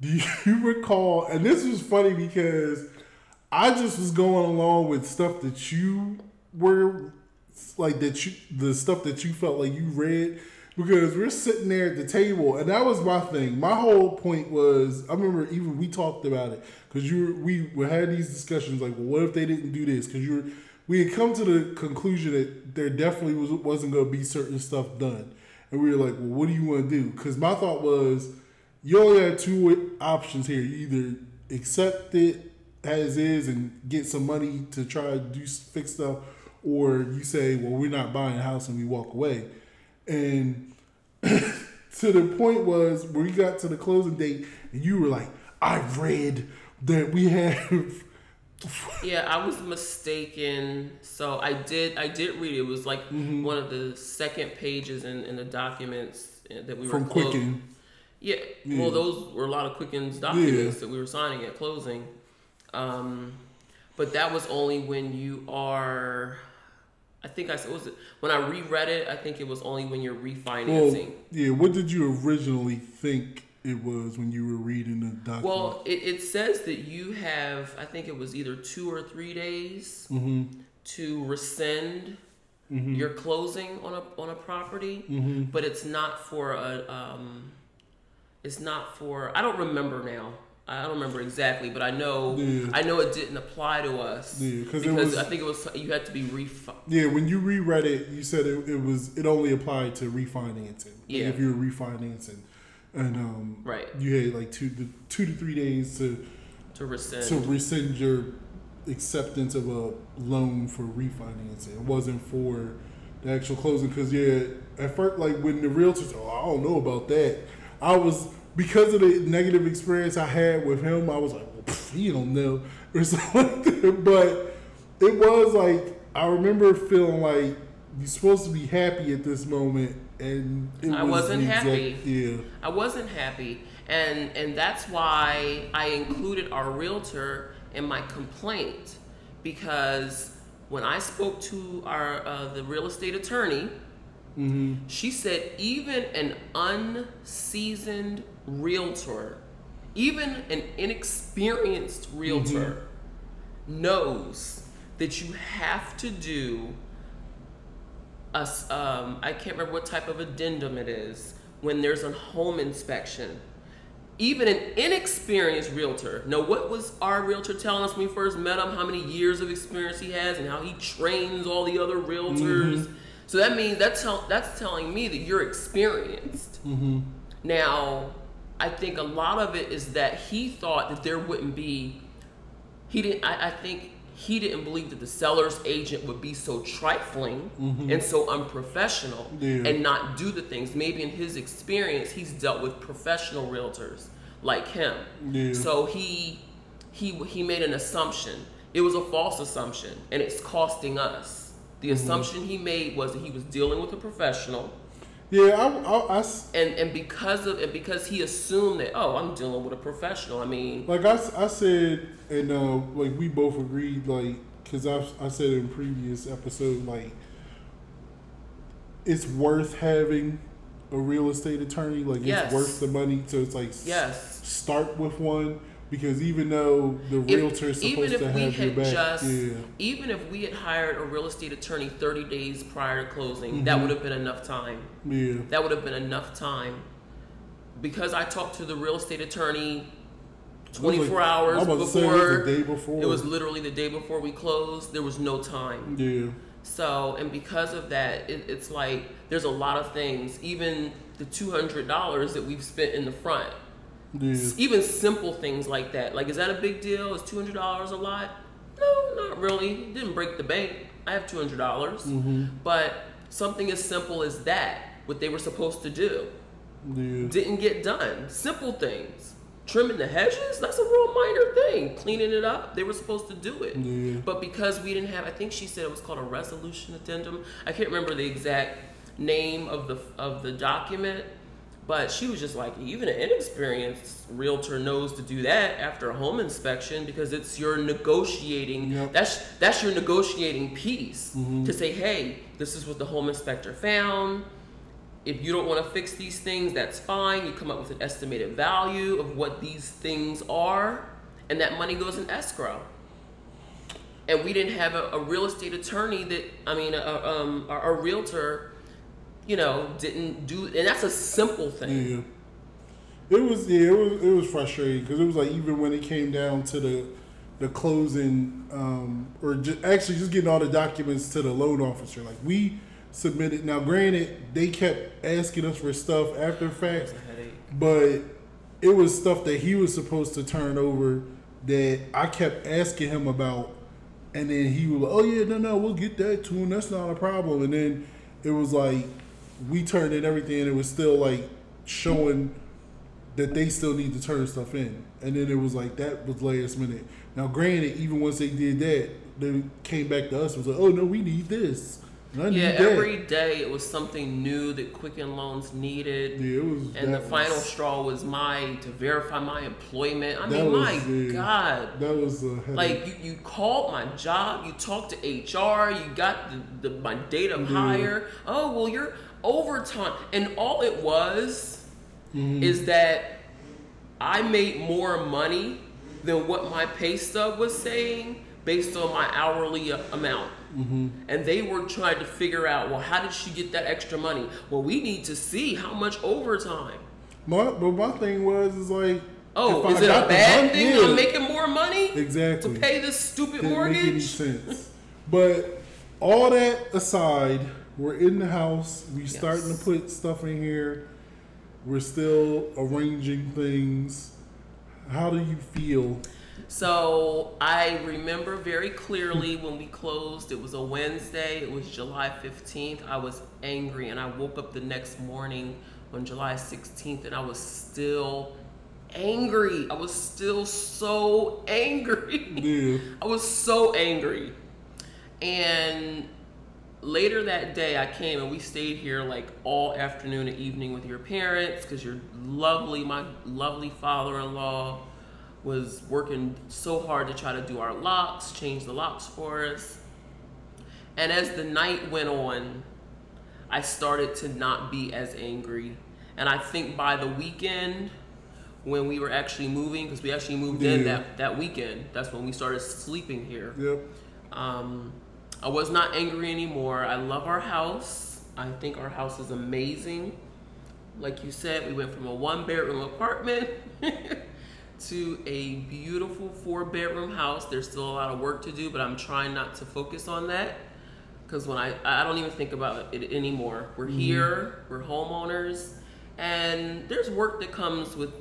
Do you (laughs) recall? And this was funny because I just was going along with stuff that you were like that you the stuff that you felt like you read because we're sitting there at the table and that was my thing. My whole point was I remember even we talked about it because you we we had these discussions like, well, what if they didn't do this? Because you were we had come to the conclusion that there definitely was, wasn't going to be certain stuff done, and we were like, well, what do you want to do? Because my thought was you only have two options here: you either accept it as is and get some money to try to do fix stuff, or you say, "Well, we're not buying a house," and we walk away. And (coughs) to the point was where you got to the closing date, and you were like, "I've read that we have." (laughs) Yeah, I was mistaken. So I did I did read it. It was like Mm-hmm. one of the second pages in, in the documents uh, that we were From clo- Quicken. Yeah, Yeah. well, those were a lot of Quicken's documents that we were signing at closing. Um, but that was only when you are. I think I said was it when I reread it. I think it was only when you're Well, refinancing. yeah. What did you originally think it was when you were reading the document? Well, it, it says that you have, I think it was either two or three days Mm-hmm. to rescind your closing on a on a property, Mm-hmm. but it's not for a. Um, it's not for. I don't remember now. I don't remember exactly, but I know Yeah. I know it didn't apply to us Yeah, because was- I think it was you had to be refi- Yeah, when you reread it, you said it, it was it only applied to refinancing. Like Yeah. if you were refinancing, and um, Right. you had like two to two to three days to to rescind. to rescind your acceptance of a loan for refinancing. It wasn't for the actual closing because yeah, at first like when the realtors, oh, I don't know about that. I was because of the negative experience I had with him. I was like, well, he don't know (laughs) or something. like. But it was like I remember feeling like you're supposed to be happy at this moment, and I was wasn't exact- happy. Yeah. I wasn't happy, and and that's why I included our realtor in my complaint because when I spoke to our uh, the real estate attorney, Mm-hmm. she said even an unseasoned realtor, even an inexperienced realtor, mm-hmm. knows that you have to do a um, I can't remember what type of addendum it is when there's a home inspection. Even an inexperienced realtor. Now, what was our realtor telling us when we first met him? How many years of experience he has and how he trains all the other realtors. Mm-hmm. So that means that's tell, that's telling me that you're experienced. Mm-hmm. Now, I think a lot of it is that he thought that there wouldn't be. He didn't. I, I think he didn't believe that the seller's agent would be so trifling mm-hmm. and so unprofessional Yeah. and not do the things. Maybe in his experience, he's dealt with professional realtors like him. Yeah. So he he he made an assumption. It was a false assumption, and it's costing us. The assumption he made was that he was dealing with a professional Yeah, I. and and because of and because he assumed that oh I'm dealing with a professional. I mean, like I, I said, and uh, like we both agreed, like because I I said in previous episode, like it's worth having a real estate attorney. Like Yes. it's worth the money. So it's like Yes. start with one because even though the realtor is even supposed if to we have your had back, just yeah, even if we had hired a real estate attorney 30 days prior to closing that Mhm. would have been enough time. Yeah, that would have been enough time. Because i talked to the real estate attorney 24 like- hours I was about say, it before was the day before. it was literally the day before we closed. There was no time. Yeah, so, and because of that, it, it's like there's a lot of things. Even the two hundred dollars that we've spent in the front, yeah. Even simple things like that. Like, is that a big deal? Is two hundred dollars a lot? No, not really. It didn't break the bank. I have two hundred dollars, Mm-hmm. but something as simple as that, what they were supposed to do, yeah. didn't get done. Simple things. Trimming the hedges, that's a real minor thing. Cleaning it up, they were supposed to do it. Yeah. But because we didn't have, I think she said it was called a resolution addendum. I can't remember the exact name of the of the document, but she was just like, even an inexperienced realtor knows to do that after a home inspection because it's your negotiating. Yep. That's that's your negotiating piece to say, hey, this is what the home inspector found. If you don't want to fix these things, that's fine. You come up with an estimated value of what these things are, and that money goes in escrow. And we didn't have a, a real estate attorney that, I mean, a, um, a, a realtor, you know, didn't do, and that's a simple thing. Yeah. It was yeah, it was it was frustrating because it was like even when it came down to the the closing um, or just, actually just getting all the documents to the loan officer. Like we submitted. Now, granted, they kept asking us for stuff after fact, but it was stuff that he was supposed to turn over that I kept asking him about, and then he was like, "Oh yeah, no, no, we'll get that to him. That's not a problem." And then it was like we turned in everything, and it was still like showing that they still need to turn stuff in. And then it was like that was last minute. Now, granted, even once they did that, they came back to us and was like, "Oh no, we need this." I Yeah, need every day it was something new that Quicken Loans needed. Yeah, it was. And the that final straw was my to verify my employment. I mean, was, my yeah. God. That was. Like you, you called my job, you talked to HR, you got the, the my date of hire. Oh well, you're overtime, and all it was Mm-hmm. is that I made more money than what my pay stub was saying based on my hourly amount. Mm-hmm. And they were trying to figure out, well, how did she get that extra money? Well, we need to see how much overtime. My, but my thing was is like, Oh, is I it a bad money- thing yeah, I'm making more money exactly to pay this stupid Didn't make any sense. But all that aside, we're in the house. We starting Yes. to put stuff in here. We're still arranging things. How do you feel? So I remember very clearly when we closed. It was a Wednesday. It was July 15th. I was angry, and I woke up the next morning on July 16th, and I was still angry. I was still so (laughs) angry. Yeah. I was so angry. And later that day, I came and we stayed here like all afternoon and evening with your parents because your lovely, my lovely father in law was working so hard to try to do our locks, change the locks for us. And as the night went on, I started to not be as angry. And I think by the weekend, when we were actually moving, because we actually moved in that, that weekend, that's when we started sleeping here. Yep. Um, I was not angry anymore. I love our house. I think our house is amazing. Like you said, we went from a one bedroom apartment (laughs) to a beautiful four bedroom house. There's still a lot of work to do, but I'm trying not to focus on that because when I I don't even think about it anymore. We're mm-hmm. here, we're homeowners, and there's work that comes with,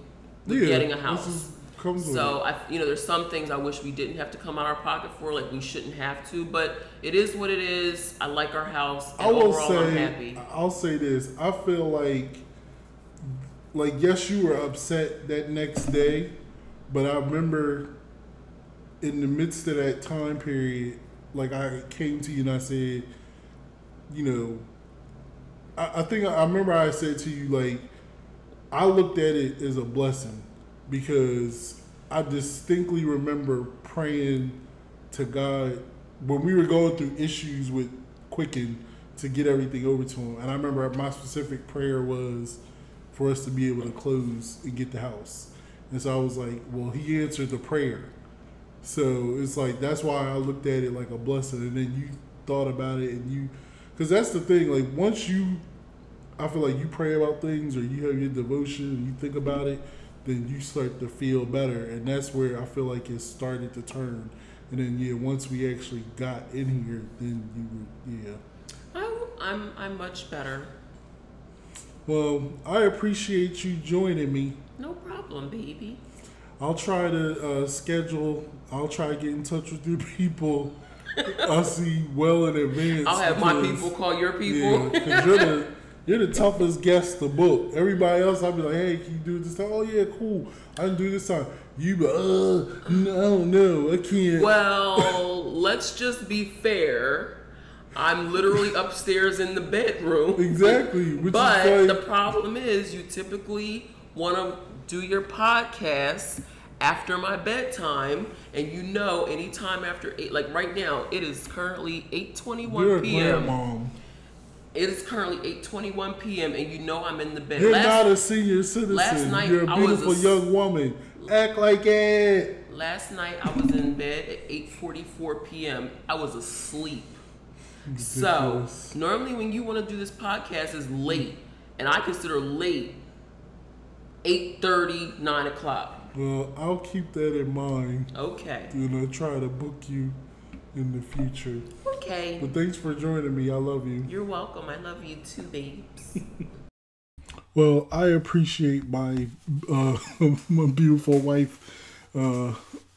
with Yeah, getting a house. Is- comes with so I, you know, there's some things I wish we didn't have to come out our pocket for, like we shouldn't have to. But it is what it is. I like our house, and I will overall, I'm say, happy. I'll say this. I feel like, like yes, you were upset that next day, but I remember in the midst of that time period, like I came to you and I said, you know, I, I think I remember I said to you like, I looked at it as a blessing because I distinctly remember praying to God when we were going through issues with Quicken to get everything over to him. And I remember my specific prayer was for us to be able to close and get the house. And so I was like, well, he answered the prayer. So it's like that's why I looked at it like a blessing. And then you thought about it and you, because that's the thing. Like once you, I feel like you pray about things or you have your devotion and you think about it, then you start to feel better. And that's where I feel like it started to turn. And then yeah, once we actually got in here, then you were yeah. I'm I'm, I'm much better. Well, I appreciate you joining me. No problem, baby. I'll try to uh, schedule. I'll try to get in touch with your (laughs) people. I'll see well in advance. I'll have my people call your people. Yeah, (laughs) you're the toughest guest to book. Everybody else, I'll be like, hey, can you do this time? Oh yeah, cool. I can do this time. You be, uh, no, no, I can't. Well, let's just be fair. I'm literally upstairs in the bedroom. Exactly. But is the problem is, you typically want to do your podcast after my bedtime, and you know, anytime after eight, like right now, it is currently eight you're twenty-one a p.m. grandmom. It is currently eight twenty-one p.m., and you know I'm in the bed. You're Last- not a senior citizen. last night you're a I was beautiful a young woman. Act like it. Last night I was in bed at 8:44 p.m. I was asleep. So normally when you want to do this podcast is late, and I consider late 8:30, 9 o'clock. Well, I'll keep that in mind. Okay. You I try to book you in the future. Okay. But thanks for joining me. I love you. You're welcome. I love you too, babes. (laughs) Well, I appreciate my uh, (laughs) my beautiful wife uh,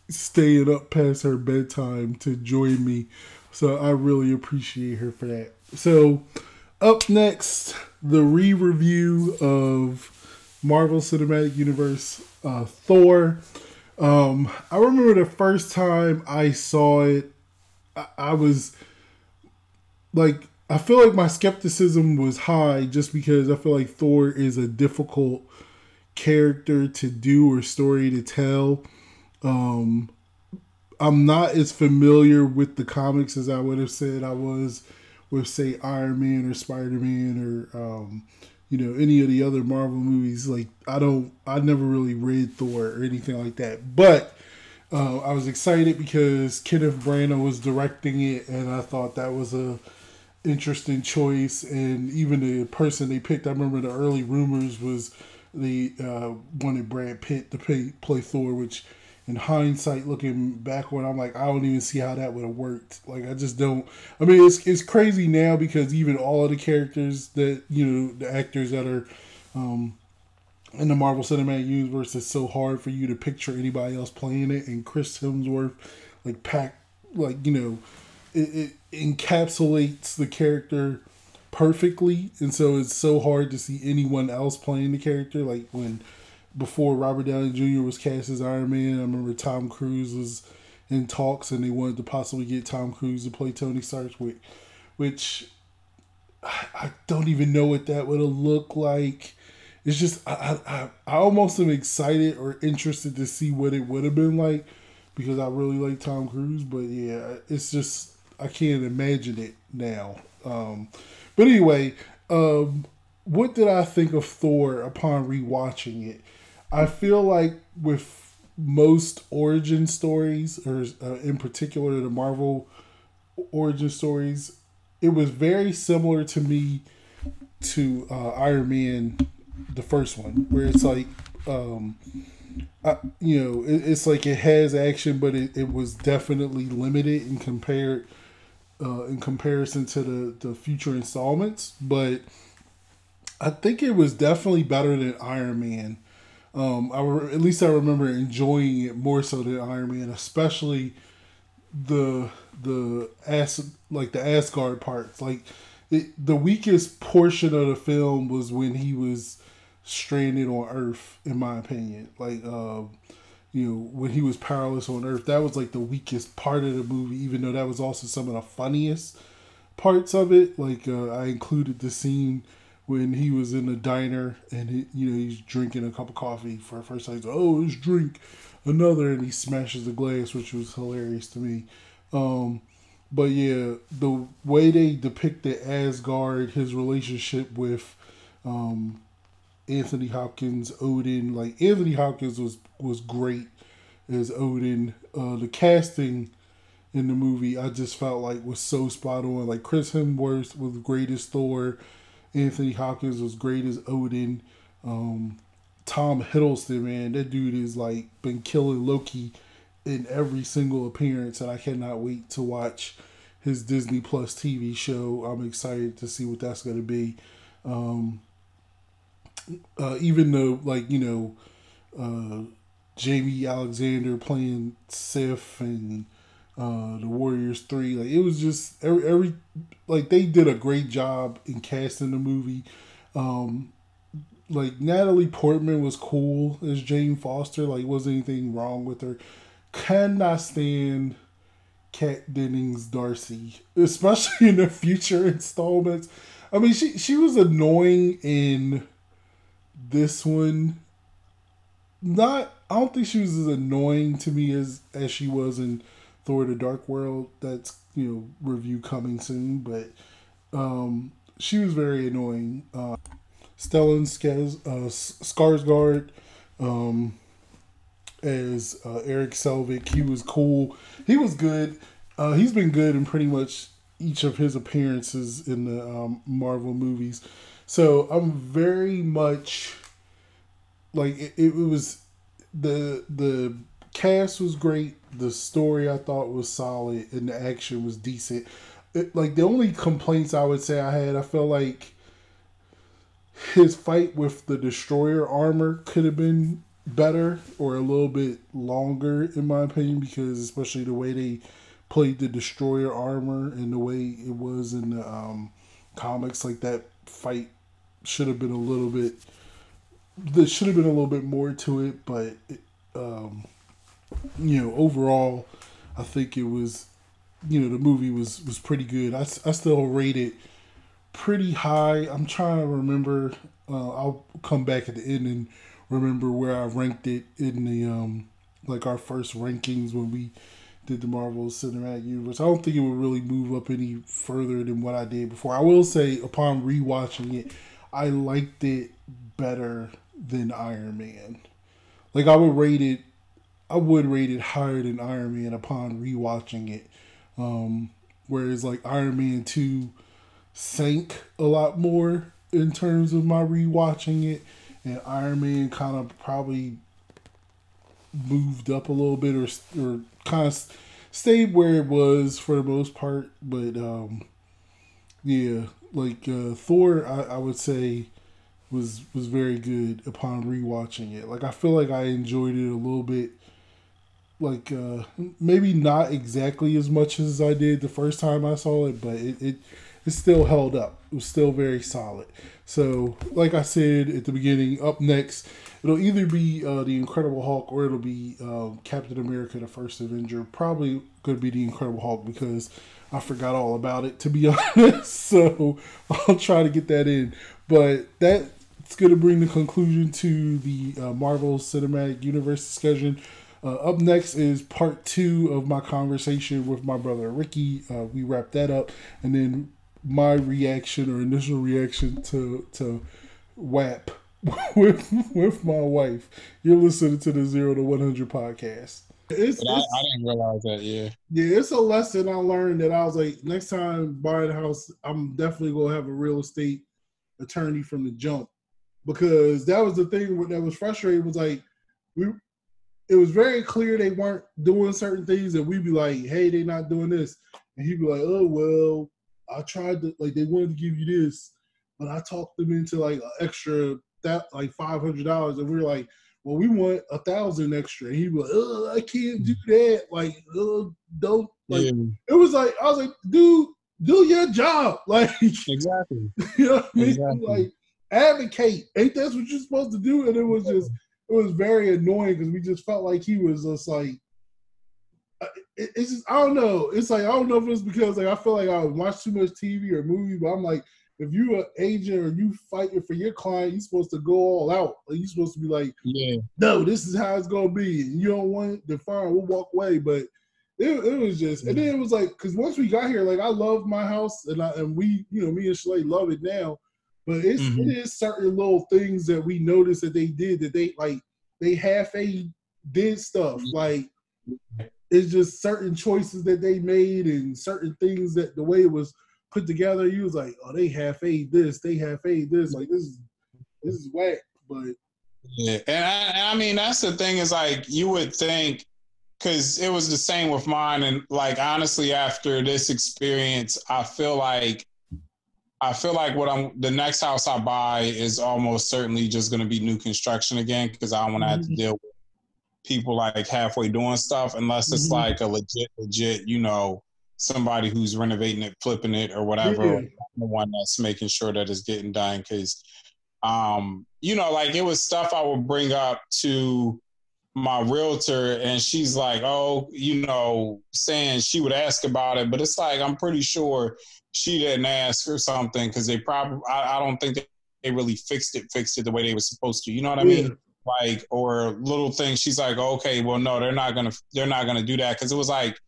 staying up past her bedtime to join me. So I really appreciate her for that. So up next, the re-review of Marvel Cinematic Universe uh, Thor. Um, I remember the first time I saw it, I, I was like I feel like my skepticism was high just because I feel like Thor is a difficult character to do or story to tell. Um I'm not as familiar with the comics as I would have said I was with say Iron Man or Spider-Man or um you know any of the other Marvel movies like I don't I never really read Thor or anything like that. But uh, I was excited because Kenneth Branagh was directing it, and I thought that was a interesting choice. And even the person they picked, I remember the early rumors was they uh, wanted Brad Pitt to play, play Thor, which in hindsight, looking back when I'm like, I don't even see how that would have worked. Like, I just don't. I mean, it's it's crazy now because even all of the characters that you know, the actors that are. Um, in the Marvel Cinematic Universe, it's so hard for you to picture anybody else playing it. And Chris Hemsworth, like pack, like you know, it, it encapsulates the character perfectly, and so it's so hard to see anyone else playing the character. Like when before Robert Downey Jr. was cast as Iron Man, I remember Tom Cruise was in talks, and they wanted to possibly get Tom Cruise to play Tony Stark, which, which I, don't even know what that would have looked like it's just I, I I almost am excited or interested to see what it would have been like because I really like Tom Cruise, but yeah, it's just I can't imagine it now. Um, but anyway, um, what did I think of Thor upon rewatching it? I feel like with most origin stories, or uh, in particular the Marvel origin stories, it was very similar to me to uh, Iron Man the first one, where it's like, um, I, you know, it, it's like it has action, but it, it was definitely limited in compared uh, in comparison to the the future installments. But I think it was definitely better than Iron Man. Um, I re- at least I remember enjoying it more so than Iron Man, especially the the as like the Asgard parts. Like it, the weakest portion of the film was when he was stranded on Earth, in my opinion. Like, uh, you know, when he was powerless on Earth, that was like the weakest part of the movie. Even though that was also some of the funniest parts of it. Like, uh, I included the scene when he was in the diner and he, you know he's drinking a cup of coffee for the first time. He's like, oh, let's drink another, and he smashes the glass, which was hilarious to me. Um, but yeah, the way they depicted Asgard, his relationship with um, Anthony Hopkins, Odin, like Anthony Hopkins was was great as Odin. Uh, the casting in the movie I just felt like was so spot on. Like Chris Hemsworth was great as Thor, Anthony Hopkins was great as Odin. Um, Tom Hiddleston, man, that dude is like been killing Loki in every single appearance, and I cannot wait to watch his Disney Plus TV show. I'm excited to see what that's going to be. Um, uh, even though, like you know, uh, Jaimie Alexander playing Sif and uh, the Warriors Three, like it was just every, every like they did a great job in casting the movie. Um, like Natalie Portman was cool as Jane Foster. Like, wasn't anything wrong with her. Cannot stand Kat Dennings Darcy, especially (laughs) in the future installments. I mean, she she was annoying in this one. Not, I don't think she was as annoying to me as as she was in Thor: The Dark World. That's you know review coming soon, but um, she was very annoying. Uh, Stellan Skaz, uh, Skarsgård um, as uh, Erik Selvig. He was cool. He was good. Uh, he's been good in pretty much each of his appearances in the um, Marvel movies. So I'm very much like it, it was the the cast was great. The story I thought was solid, and the action was decent. It, like the only complaints I would say I had, I felt like his fight with the destroyer armor could have been better or a little bit longer in my opinion because especially the way they played the destroyer armor and the way it was in the um, comics like that fight should have been a little bit there should have been a little bit more to it but um, you know overall i think it was you know the movie was was pretty good i, I still rate it pretty high. I'm trying to remember. Uh, I'll come back at the end and remember where I ranked it in the um like our first rankings when we did the Marvel Cinematic Universe. I don't think it would really move up any further than what I did before. I will say upon rewatching it, I liked it better than Iron Man. Like I would rate it I would rate it higher than Iron Man upon rewatching it. Um whereas like Iron Man 2 sank a lot more in terms of my rewatching it, and Iron Man kind of probably moved up a little bit or or kind of stayed where it was for the most part. But um, yeah, like uh, Thor, I, I would say was was very good upon rewatching it. Like I feel like I enjoyed it a little bit. Like uh, maybe not exactly as much as I did the first time I saw it, but it, it it still held up. It was still very solid. So, like I said at the beginning, up next, it'll either be uh, the Incredible Hulk or it'll be uh, Captain America: The First Avenger. Probably going to be the Incredible Hulk because I forgot all about it to be (laughs) honest. so I'll try to get that in. But that's going to bring the conclusion to the uh, Marvel Cinematic Universe discussion. Uh, up next is part two of my conversation with my brother Ricky. Uh, we wrap that up, and then my reaction or initial reaction to to WAP (laughs) with with my wife. You're listening to the Zero to One Hundred podcast. It's, it's, I, I, didn't realize that. Yeah, yeah, it's a lesson I learned that I was like, next time buying a house, I'm definitely gonna have a real estate attorney from the jump because that was the thing that was frustrating. Was like we, it was very clear they weren't doing certain things, and we'd be like, hey, they're not doing this, and he'd be like, oh well, I tried to like they wanted to give you this, but I talked them into like extra that like five hundred dollars, and we are like, well, we want a thousand extra. And he was like, I can't do that. Like, don't like. Yeah. It was like I was like, dude, do your job. (laughs) Like, exactly. (laughs) You know what I mean? Exactly. Like, advocate. Ain't that what you're supposed to do? And it was just, it was very annoying because we just felt like he was just like uh, it's just I don't know. It's like I don't know if it's because like I feel like I watch too much TV or movies, but I'm like, if you're an agent or you fighting for your client, you're supposed to go all out. Like you're supposed to be like, yeah, no, this is how it's gonna be. And you don't want it, then fine, we'll walk away. But it, it was just, and then it was like, because once we got here, like I love my house, and I and we, you know, me and Chalae love it now. But it's Mhm. it is certain little things that we noticed that they did that they like they half a did stuff like it's just certain choices that they made and certain things that the way it was put together. You was like, oh, they half a this, they half a this, like this is this is whack. But Yeah, and I, and I mean that's the thing is like you would think because it was the same with mine, and like honestly, after this experience, I feel like I feel like what I'm the next house I buy is almost certainly just going to be new construction again because I don't want to have to deal with people like halfway doing stuff unless it's Mhm. like a legit, legit, you know, somebody who's renovating it, flipping it, or whatever. Yeah. The one that's making sure that it's getting done because um, you know, like it was stuff I would bring up to my realtor and she's like, oh, you know, saying she would ask about it, but it's like, I'm pretty sure she didn't ask or something because they probably, I, I don't think they, they really fixed it, fixed it the way they were supposed to. You know what I Yeah. mean? Like, or little things. She's like, okay, well, no, they're not gonna, they're not gonna do that because it was like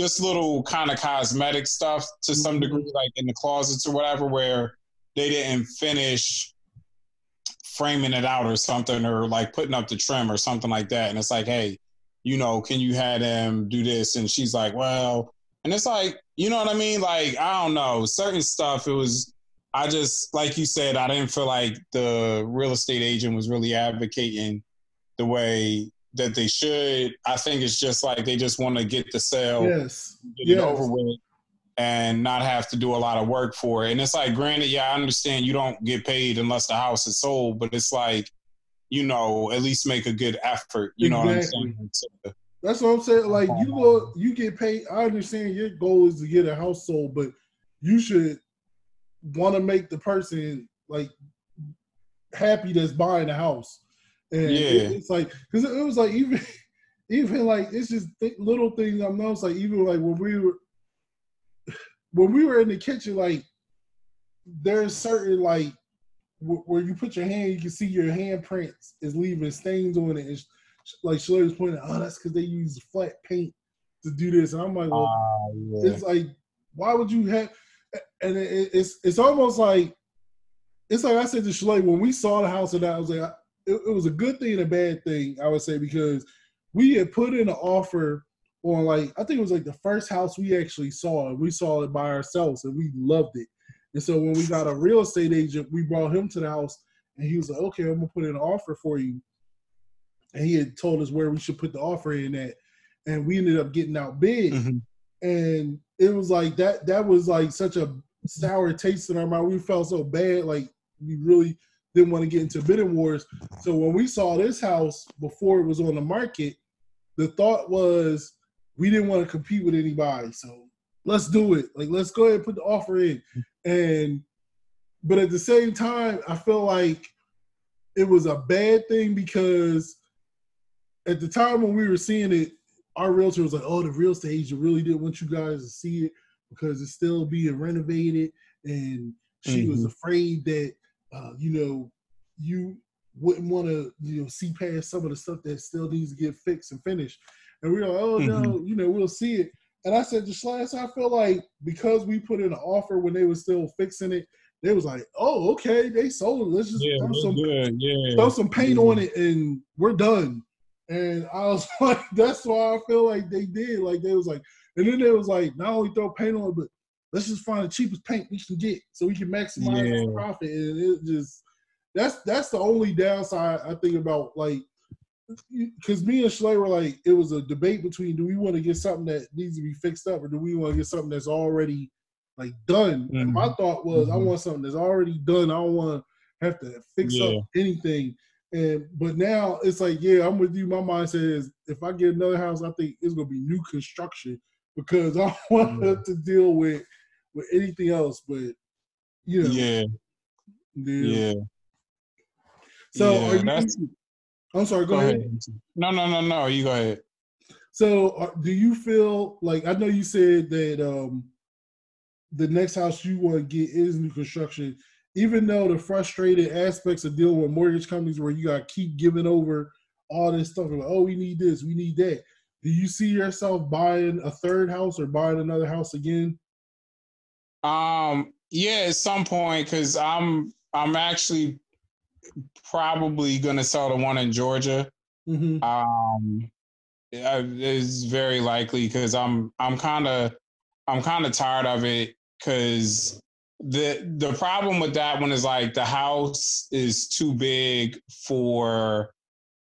just little kind of cosmetic stuff to some Mhm. degree, like in the closets or whatever, where they didn't finish framing it out or something or like putting up the trim or something like that. And it's like hey you know can you have them do this? And she's like well and it's like you know what i mean? Like i don't know. Certain stuff it was i just like you said i didn't feel like the real estate agent was really advocating the way that they should i think it's just like they just want to get the sale yes, get yes. it over with and not have to do a lot of work for it. And it's like, granted, yeah, I understand you don't get paid unless the house is sold, but it's like, you know, at least make a good effort. You know what I'm saying? That's what I'm saying. Like you go, you get paid. I understand your goal is to get a house sold, but you should want to make the person like happy that's buying the house. And it- Yeah. it's like because it was like even (laughs) even like it's just th- little things. I'm noticed like even like when we were (laughs) when we were in the kitchen, like there's certain like wh- where you put your hand, you can see your handprints is leaving stains on it. And sh- like Chalae was pointing, out, oh, that's because they use flat paint to do this. And I'm like, well, Ah, yeah. it's like, why would you have? And it, it- it's it's almost like it's like I said to Chalae when we saw the house and I was like, it, it was a good thing and a bad thing, I would say, because we had put in an offer on like I think it was like the first house we actually saw, and we saw it by ourselves, and we loved it. And so when we got a real estate agent, we brought him to the house, and he was like, "Okay, I'm gonna put in an offer for you." And he had told us where we should put the offer in at, and we ended up getting outbid. Mhm. And it was like that. That was like such a sour taste in our mouth. We felt so bad, like we really didn't want to get into bidding wars. So when we saw this house before it was on the market, the thought was we didn't want to compete with anybody. So let's do it. Like let's go ahead and put the offer in. And but at the same time, I feel like it was a bad thing because at the time when we were seeing it, our realtor was like, "Oh, the real estate agent really didn't want you guys to see it because it's still being renovated," and she was mm-hmm. afraid that uh, you know you wouldn't want to you know see past some of the stuff that still needs to get fixed and finished. And we are like, "Oh no, you know we'll see it." And I said to Chalae, I feel like because we put in an offer when they were still fixing it, they was like, "Oh, okay, they sold it. Let's just Yeah, throw some. Yeah. throw some paint on it and we're done. And I was (laughs) like, that's why I feel like they did. Like they was like, and then they was like, not only throw paint on it, but let's just find the cheapest paint we can get so we can maximize Yeah. our profit. And it just that's that's the only downside I think about like because me and Chalae were like, it was a debate between do we want to get something that needs to be fixed up or do we want to get something that's already like done? And my thought was, I Mhm. want something that's already done. I don't want to have to fix Yeah. up anything. And but now it's like, yeah, I'm with you. My mindset is if I get another house, I think it's gonna be new construction because (laughs) I want have to deal with with anything else. But you know, Yeah. yeah. Yeah. So Yeah, are you? that's- I'm sorry. Go, Go ahead. ahead. No, no, no, no. You go ahead. So, uh, do you feel like I know you said that um the next house you want to get is new construction, even though the frustrated aspects of dealing with mortgage companies where you got to keep giving over all this stuff, like, oh, we need this, we need that. do you see yourself buying a third house or buying another house again? Um, yeah, at some point, because I'm I'm actually probably gonna sell the one in Georgia. Mm-hmm. Um, it's very likely because I'm I'm kind of I'm kind of tired of it because the the problem with that one is like the house is too big for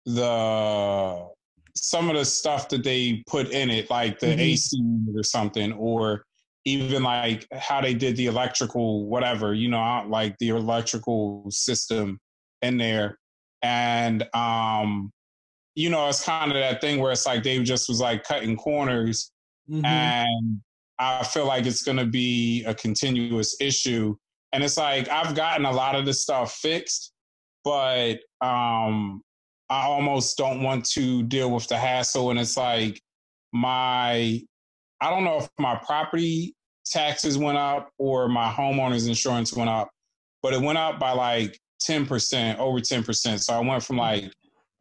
the some of the stuff that they put in it, like the Mhm. AC or something, or even like how they did the electrical, whatever, you know, like the electrical system in there. And um, you know, it's kind of that thing where it's like they just was like cutting corners Mhm. and I feel like it's going to be a continuous issue. And it's like I've gotten a lot of this stuff fixed, but um, I almost don't want to deal with the hassle. And it's like my, I don't know if my property taxes went up or my homeowner's insurance went up, but it went up by like 10%, over 10%. So I went from like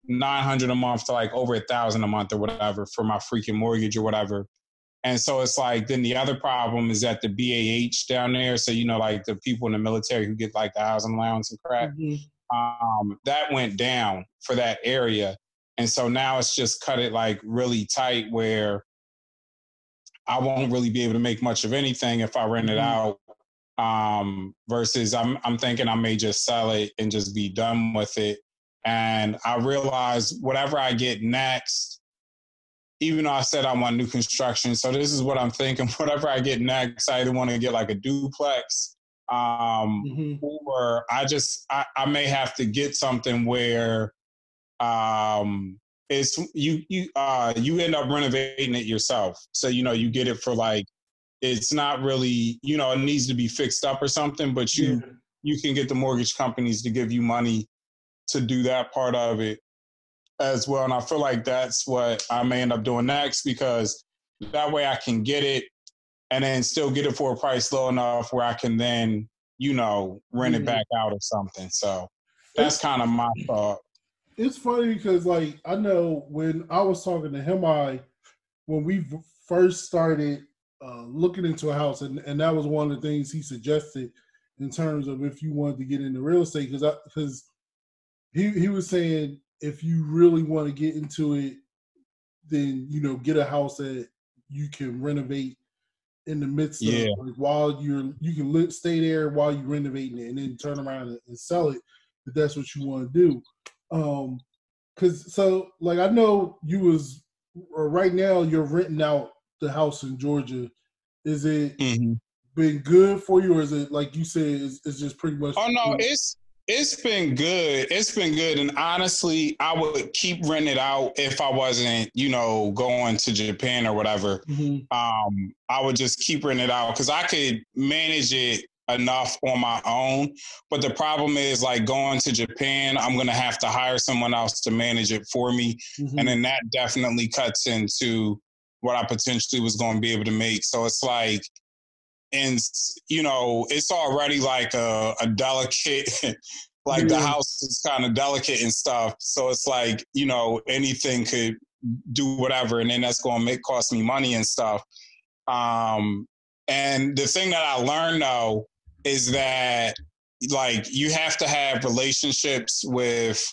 900 a month to like over a thousand a month or whatever for my freaking mortgage or whatever. And so it's like, then the other problem is that the BAH down there. So, you know, like the people in the military who get like the housing allowance and crap, Mhm. um, that went down for that area. And so now it's just cut it like really tight where I won't really be able to make much of anything if I rent it Mhm. out. Um, versus I'm I'm thinking I may just sell it and just be done with it. And I realize whatever I get next, even though I said I want new construction, so this is what I'm thinking. (laughs) Whatever I get next, I either want to get like a duplex, um, Mhm. or I just I, I may have to get something where um it's you you uh you end up renovating it yourself. So you know you get it for like it's not really you know it needs to be fixed up or something, but you Yeah. you can get the mortgage companies to give you money to do that part of it as well. And I feel like that's what I may end up doing next because that way I can get it and then still get it for a price low enough where I can then, you know, rent it back out or something. So that's kind of my thought. It's funny because like I know when I was talking to him, I when we first started uh, looking into a house, and, and that was one of the things he suggested in terms of if you wanted to get into real estate, because because he he was saying if you really want to get into it, then you know get a house that you can renovate in the midst Yeah. of like, while you're you can li- stay there while you're renovating it and then turn around and, and sell it if that's what you want to do um because so like i know you was or right now you're renting out the house in georgia is it Mhm. been good for you or is it like you said it's, it's just pretty much Oh no, it's it's been good. It's been good, and honestly, I would keep renting it out if I wasn't, you know, going to Japan or whatever. Mhm. Um, I would just keep renting it out because I could manage it enough on my own. But the problem is, like going to Japan, I'm gonna have to hire someone else to manage it for me, Mhm. and then that definitely cuts into what I potentially was going to be able to make. So it's like and you know it's already like a, a delicate (laughs) like the house is kind of delicate and stuff so it's like you know anything could do whatever and then that's going to make cost me money and stuff um and the thing that i learned though is that like you have to have relationships with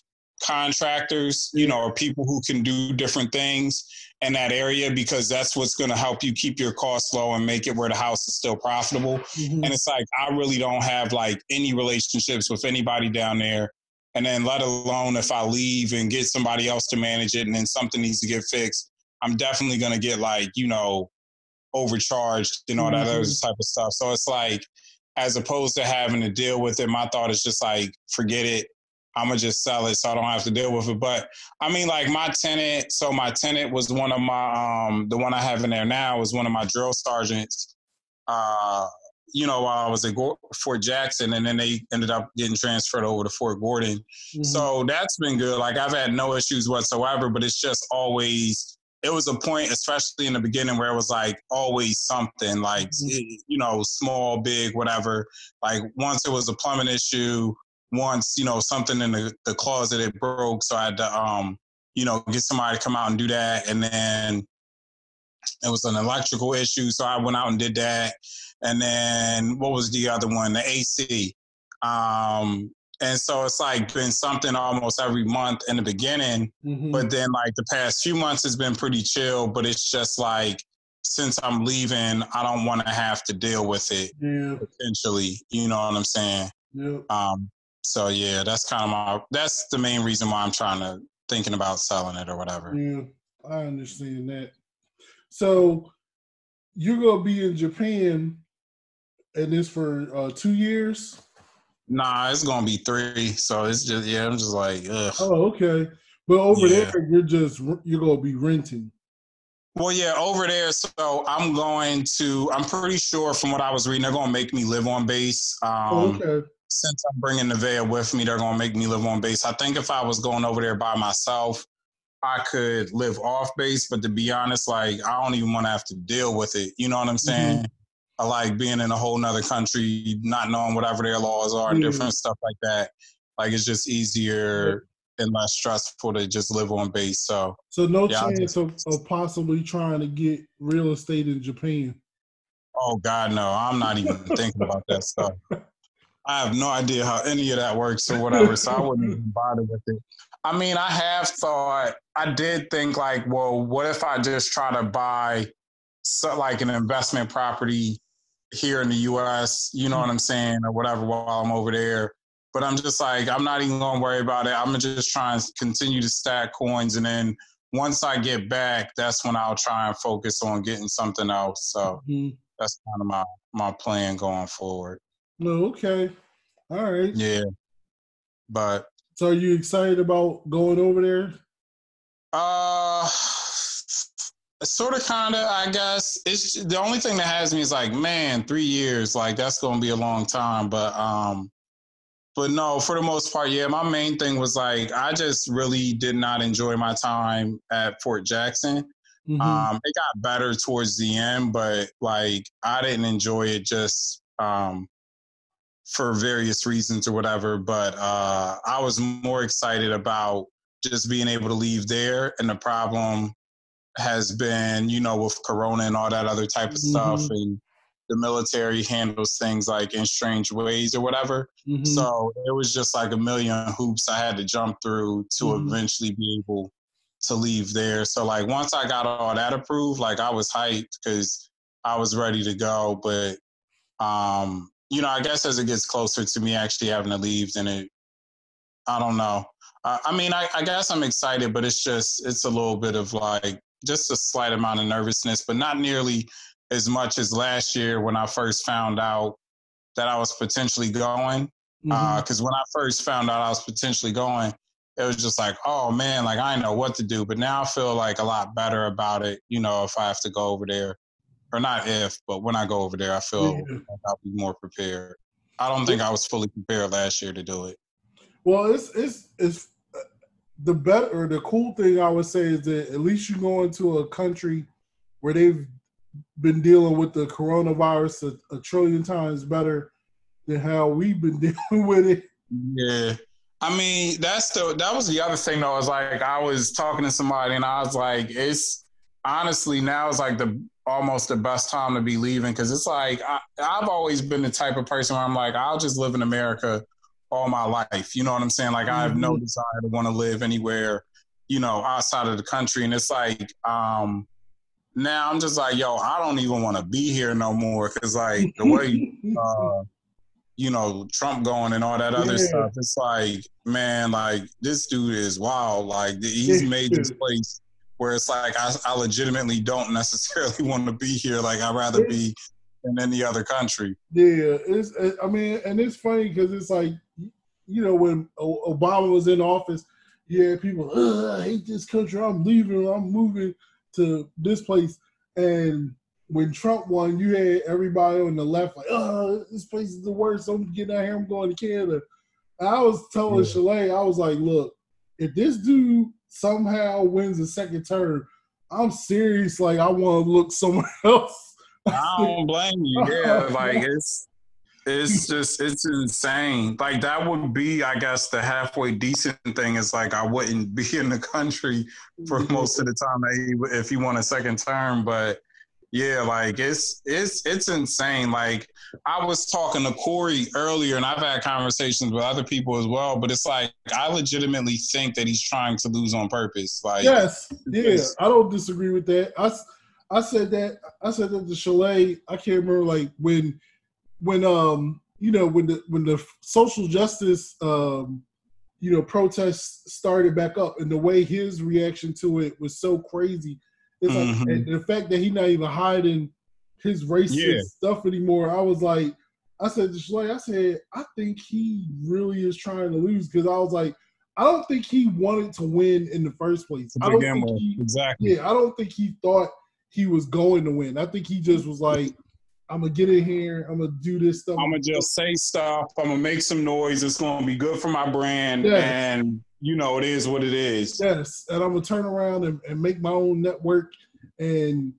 contractors you know or people who can do different things in that area because that's what's going to help you keep your costs low and make it where the house is still profitable. Mhm. And it's like I really don't have like any relationships with anybody down there. And then let alone if I leave and get somebody else to manage it and then something needs to get fixed, I'm definitely going to get like, you know, overcharged and all that other Mhm. type of stuff. So it's like as opposed to having to deal with it, my thought is just like forget it. I'm gonna just sell it so I don't have to deal with it. But I mean, like my tenant. So my tenant was one of my um the one I have in there now was one of my drill sergeants. Uh, you know, while I was at Fort Jackson, and then they ended up getting transferred over to Fort Gordon. Mhm. So that's been good. Like I've had no issues whatsoever. But it's just always. It was a point, especially in the beginning, where it was like always something, like Mhm. you know, small, big, whatever. Like once it was a plumbing issue, once you know something in the, the closet it broke so i had to um you know, get somebody to come out and do that. And then it was an electrical issue, so I went out and did that. And then what was the other one? The AC. Um, and so it's like been something almost every month in the beginning, Mhm. but then like the past few months has been pretty chill. But it's just like since I'm leaving, I don't want to have to deal with it yeah, potentially. You know what I'm saying? yeah. Um, so yeah, that's kind of my that's the main reason why I'm trying to thinking about selling it or whatever. Yeah, I understand that. So you're gonna be in Japan, and this for uh, two years. Nah, it's gonna be three. So it's just yeah, I'm just like ugh. Oh, okay. But over Yeah. there, you're just you're gonna be renting. Well, yeah, over there. So I'm going to. I'm pretty sure from what I was reading, they're gonna make me live on base. Um, Oh, okay. Since I'm bringing Nevaeh with me, they're gonna make me live on base. I think if I was going over there by myself, I could live off base. But to be honest, like I don't even want to have to deal with it. You know what I'm saying? I like being in a whole nother country, not knowing whatever their laws are and Mhm. different stuff like that. Like it's just easier and less stressful to just live on base. So So no Yeah, chance of, of possibly trying to get real estate in Japan. Oh God, no! I'm not even thinking about that stuff. I have no idea how any of that works or whatever, so I wouldn't even bother with it. I mean, I have thought. I did think like, well, what if I just try to buy, so, like an investment property here in the U.S. You know what I'm saying, or whatever, while I'm over there. But I'm just like, I'm not even gonna worry about it. I'm gonna just try and continue to stack coins, and then once I get back, that's when I'll try and focus on getting something else. So Mhm. that's kind of my my plan going forward. No, okay. All right. Yeah, but So are you excited about going over there? uh, sort of, kind of. I guess it's the only thing that has me is like, man, three years, like that's gonna be a long time. But um, but no, for the most part, yeah. My main thing was like, I just really did not enjoy my time at Fort Jackson. Mhm. Um, it got better towards the end, but like I didn't enjoy it just um, for various reasons or whatever. But uh, I was more excited about just being able to leave there. And the problem has been, you know, with Corona and all that other type of stuff, Mhm. and the military handles things like in strange ways or whatever. Mhm. So it was just like a million hoops I had to jump through to Mhm. eventually be able to leave there. So like once I got all that approved, like I was hyped because I was ready to go. But um, you know, I guess as it gets closer to me actually having to leave, then it I don't know. I mean, I, I guess I'm excited, but it's just it's a little bit of like just a slight amount of nervousness, but not nearly as much as last year when I first found out that I was potentially going. Because when I first found out I was potentially going, it was just like, oh man, like I know what to do. But now I feel like a lot better about it. You know, if I have to go over there, or not if, but when I go over there, I feel Yeah. like I'll be more prepared. I don't think I was fully prepared last year to do it. Well, it's it's it's uh, the better. The cool thing I would say is that at least you go into a country where they've been dealing with the coronavirus a, a trillion times better than how we've been (laughs) dealing with it. Yeah. I mean, that's the that was the other thing though. Is like I was talking to somebody and I was like, it's honestly now is like the almost the best time to be leaving because it's like I, I've always been the type of person where I'm like, I'll just live in America all my life. You know what I'm saying? Like I have no Mhm. desire to want to live anywhere, you know, outside of the country. And it's like, um, now I'm just like, yo, I don't even want to be here no more because like the way (laughs) uh, you know, Trump going and all that other Yeah. stuff. It's like, man, like this dude is wild. Like he's made this place where it's like I, I legitimately don't necessarily (laughs) want to be here. Like I'd rather be in any other country. Yeah, it's. I mean, and it's funny because it's like, you know, when O- Obama was in office, you had people, "Ugh, I hate this country. I'm leaving. I'm moving to this place. And when Trump won, you had everybody on the left like, oh, this place is the worst. I'm getting out here. I'm going to Canada. And I was telling Yeah. Chalae, I was like, look, if this dude somehow wins a second term, I'm serious. Like, I want to look somewhere (laughs) else. I don't blame you. Yeah, like it's it's just it's insane. Like that would be, I guess, the halfway decent thing is like I wouldn't be in the country for (laughs) most of the time if he won a second term. But yeah, like it's it's it's insane. Like I was talking to Corey earlier, and I've had conversations with other people as well. But it's like I legitimately think that he's trying to lose on purpose. Like yes, yeah, I don't disagree with that. I I said that I said that the Chalae. I can't remember like when when um you know when the when the social justice um you know protests started back up and the way his reaction to it was so crazy. It's mm-hmm. and the fact that he's not even hiding his racist yeah. stuff anymore. I was like, I said to Chalae, I said, I think he really is trying to lose because I was like, I don't think he wanted to win in the first place. I don't think he, exactly. Yeah, I don't think he thought he was going to win. I think he just was like, I'm gonna get in here. I'm gonna do this stuff. I'm gonna just say stuff. I'm gonna make some noise. It's gonna be good for my brand, yes. and you know it is what it is. Yes, and I'm gonna turn around and, and make my own network, and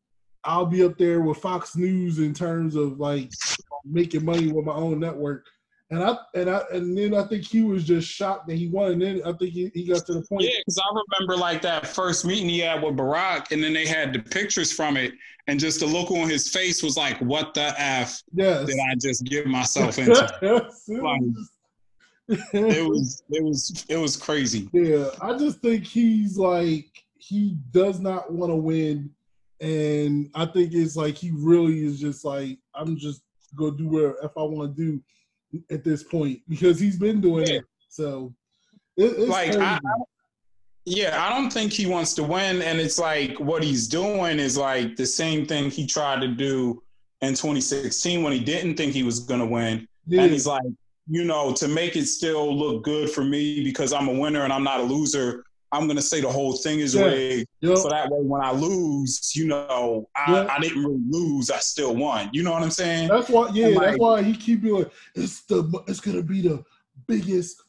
I'll be up there with Fox News in terms of like making money with my own network. And I and I and then I think he was just shocked that he won. And then I think he, he got to the point. Yeah, because I remember like that first meeting he had with Barack, and then they had the pictures from it, and just the look on his face was like, "What the f yes. did I just get myself (laughs) into?" like, it was it was it was crazy. Yeah, I just think he's like he does not want to win, and I think it's like he really is just like I'm just gonna do whatever if I want to do at this point because he's been doing yeah. it. So it, like I, yeah, I don't think he wants to win, and it's like what he's doing is like the same thing he tried to do in 2016 when he didn't think he was going to win, yeah. and he's like, you know, to make it still look good for me because I'm a winner and I'm not a loser. I'm gonna say the whole thing is yeah. rigged, yep. so that way when I lose, you know, I, yep. I, didn't really lose. I still won. You know what I'm saying? That's why. Yeah, like, that's why he keep doing. It's the. It's gonna be the biggest,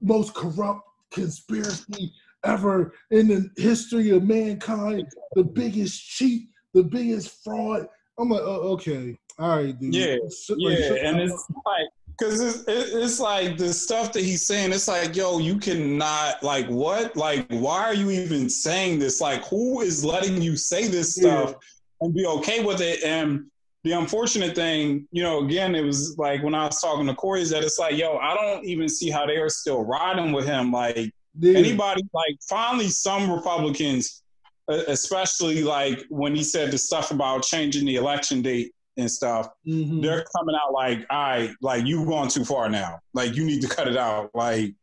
most corrupt conspiracy ever in the history of mankind. The biggest cheat, the biggest fraud. I'm like, oh, okay, all right, dude. Yeah, yeah, and it's like because it's, it's like the stuff that he's saying. It's like, yo, you cannot like what? Like, why are you even saying this? Like, who is letting you say this stuff yeah. and be okay with it? And the unfortunate thing, you know, again, it was like when I was talking to Corey, is that it's like, yo, I don't even see how they are still riding with him. Like yeah. anybody, like finally, some Republicans, especially like when he said the stuff about changing the election date and stuff, mm-hmm. they're coming out like, all right, like you've gone too far now. Like you need to cut it out. Like,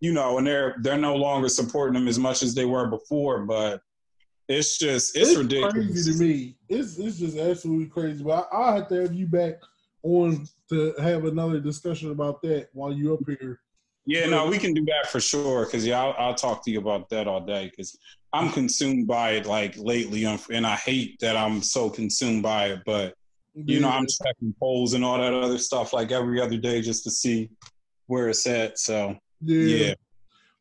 you know, and they're they're no longer supporting them as much as they were before. But it's just it's, it's ridiculous. Crazy to me. It's it's just absolutely crazy. But I, I'll have to have you back on to have another discussion about that while you're up here. Yeah, no, we can do that for sure. Because yeah, I'll, I'll, talk to you about that all day. Because I'm consumed by it like lately, and I hate that I'm so consumed by it. But you know, I'm checking polls and all that other stuff like every other day just to see where it's at. So yeah. yeah.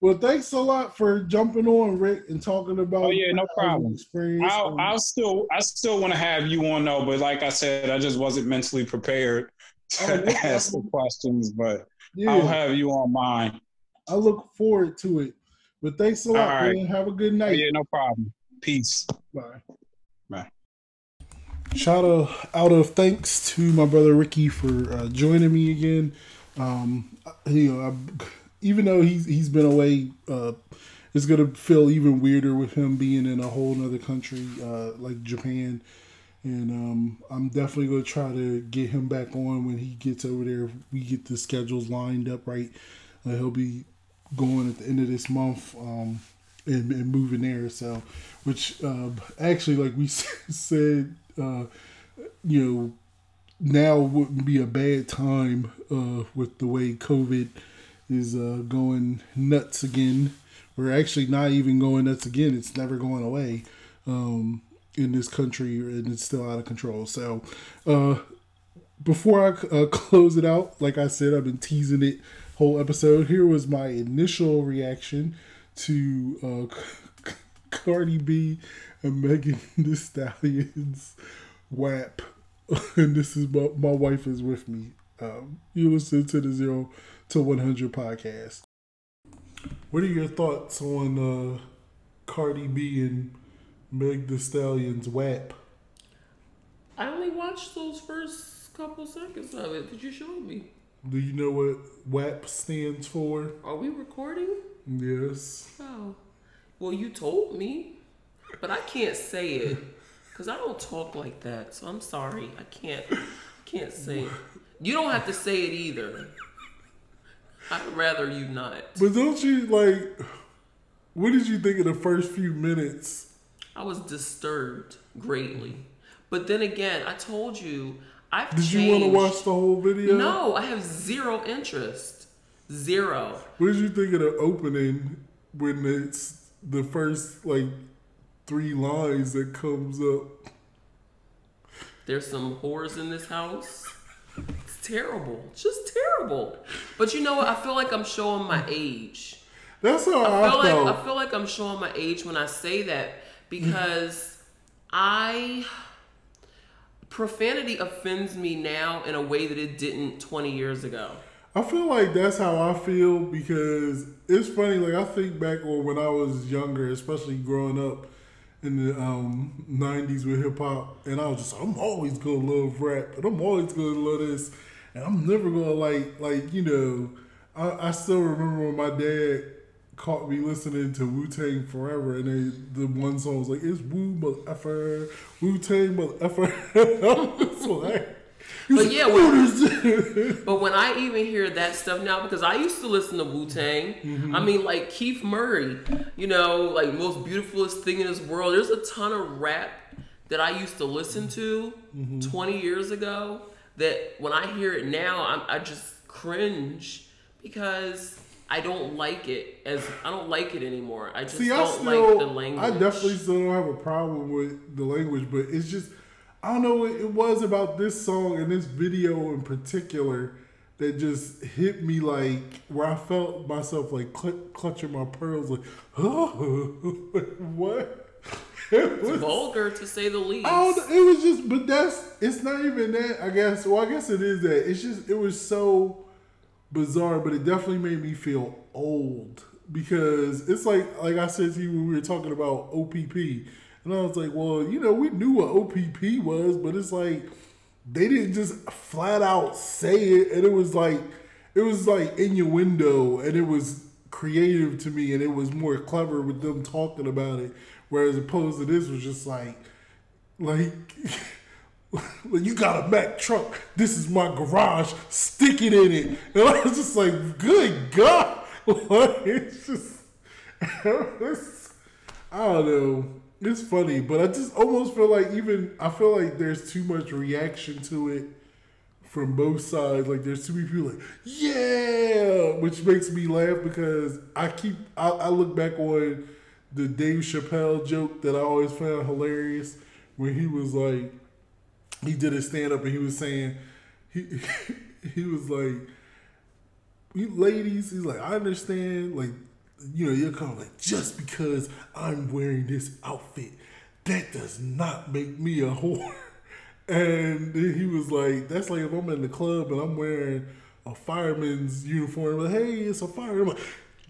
Well, thanks a lot for jumping on, Rick, and talking about. Oh yeah, no problem. I'll, I'll still, I still want to have you on though, but like I said, I just wasn't mentally prepared (laughs) oh, to oh, ask the questions. But yeah. I'll have you on mine. I look forward to it. But thanks a lot, right. man. Have a good oh, night. Oh, yeah, no problem. Peace. Bye. Bye. Shout out out of thanks to my brother Ricky for uh, joining me again. Um, you know, I, even though he's he's been away, uh, it's gonna feel even weirder with him being in a whole other country uh, like Japan. And um, I'm definitely gonna try to get him back on when he gets over there. we get the schedules lined up right. Uh, he'll be going at the end of this month. Um, and, and, moving there. So, which um, actually, like we (laughs) said uh, you know, now wouldn't be a bad time uh, with the way COVID is uh, going nuts again. We're actually not even going nuts again. It's never going away um, in this country, and it's still out of control. So, uh, before I uh, (laughs) close it out, like I said, I've been teasing it whole episode. Here was my initial reaction to uh, (laughs) Cardi B and Megan (laughs) Thee Stallions WAP. (laughs) and this is my, my wife is with me. Um, you listen to the Zero to 100 podcast. What are your thoughts on uh, Cardi B and Meg The Stallion's WAP? I only watched those first couple seconds of it that you showed me. Do you know what WAP stands for? Are we recording? Yes. Oh. Well, you told me, but I can't say it because I don't talk like that. So I'm sorry. I can't can't say it. You don't have to say it either. I'd rather you not. But don't you like? What did you think of the first few minutes? I was disturbed greatly. But then again, I told you I've Did changed. you want to watch the whole video? No, I have zero interest. Zero. What did you think of the opening when it's the first like three lines that comes up? There's some whores in this house. It's terrible. It's just terrible. But you know what? I feel like I'm showing my age. That's how I I, feel felt. like I feel like I'm showing my age when I say that because I profanity offends me now in a way that it didn't 20 years ago. I feel like that's how I feel because it's funny. Like I think back on when I was younger, especially growing up in the um, '90s with hip hop, and I was just I'm always gonna love rap, but I'm always gonna love this, and I'm never gonna like like you know. I, I still remember when my dad caught me listening to Wu Tang Forever, and they, the one song was like "It's Wu motherfucker, Wu Tang motherfucker." I was (laughs) like. But yeah, when, (laughs) but when I even hear that stuff now, because I used to listen to Wu Tang. Mm-hmm. I mean, like Keith Murray, you know, like most beautifulest thing in this world. There's a ton of rap that I used to listen to Mm-hmm. 20 years ago. That when I hear it now, I'm, I just cringe because I don't like it as I don't like it anymore. I just See, don't still, like the language. I definitely still don't have a problem with the language, but it's just, I don't know what it was about this song and this video in particular that just hit me like where I felt myself like cl- clutching my pearls, like, oh, (laughs) what? (laughs) It was, vulgar to say the least. I don't, it was just, but that's, it's not even that, I guess. Well, I guess it is that. It's just, it was so bizarre, but it definitely made me feel old because it's like, like I said to you when we were talking about OPP, and I was like, well, you know, we knew what OPP was, but it's like they didn't just flat out say it, and it was like, it was like innuendo, and it was creative to me, and it was more clever with them talking about it, whereas opposed to this was just like, like. (laughs) You got a Mack truck. This is my garage. Stick it in it. And I was just like, good God. (laughs) Like, it's just, (laughs) it's, I don't know. It's funny, but I just almost feel like even, I feel like there's too much reaction to it from both sides. Like, there's too many people like, yeah, which makes me laugh because I keep, I, I look back on the Dave Chappelle joke that I always found hilarious when he was like, he did a stand up and he was saying he (laughs) he was like you ladies he's like I understand like you know you're kind of like just because I'm wearing this outfit that does not make me a whore (laughs) and he was like that's like if I'm in the club and I'm wearing a fireman's uniform like hey it's a fire I'm like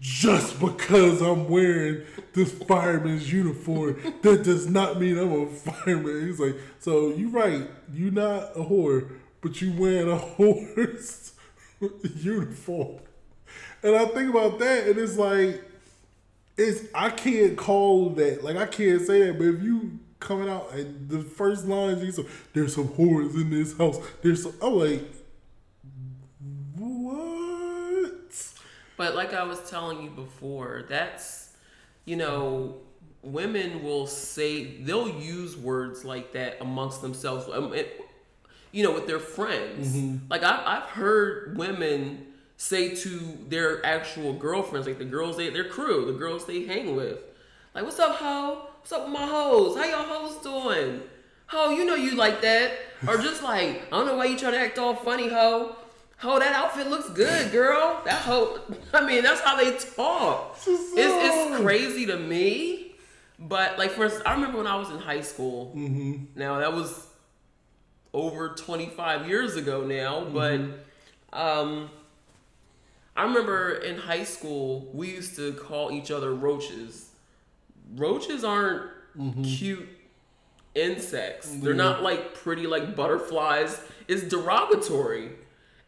just because I'm wearing this fireman's uniform, that does not mean I'm a fireman. He's like, so you're right, you're not a whore, but you wearing a (laughs) whore's (laughs) uniform. And I think about that, and it's like, it's I can't call that like I can't say that, but if you coming out and the first you say, there's some whores in this house. There's some, I'm like, what? But like I was telling you before, that's you know, women will say they'll use words like that amongst themselves. Um, it, you know, with their friends. Like I've I've heard women say to their actual girlfriends, like the girls they their crew, the girls they hang with, like, "What's up, ho? What's up with my hoes? How y'all hoes doing? Ho, you know you like that." Or just like, "I don't know why you trying to act all funny, ho." Oh, that outfit looks good, girl. That hoe. (laughs) I mean, that's how they talk. It's, it's crazy to me. But like, for instance, I remember when I was in high school. Now that was over 25 years ago now, but Um, I remember in high school we used to call each other roaches. Roaches aren't mm-hmm. cute insects. They're not like pretty like butterflies. It's derogatory,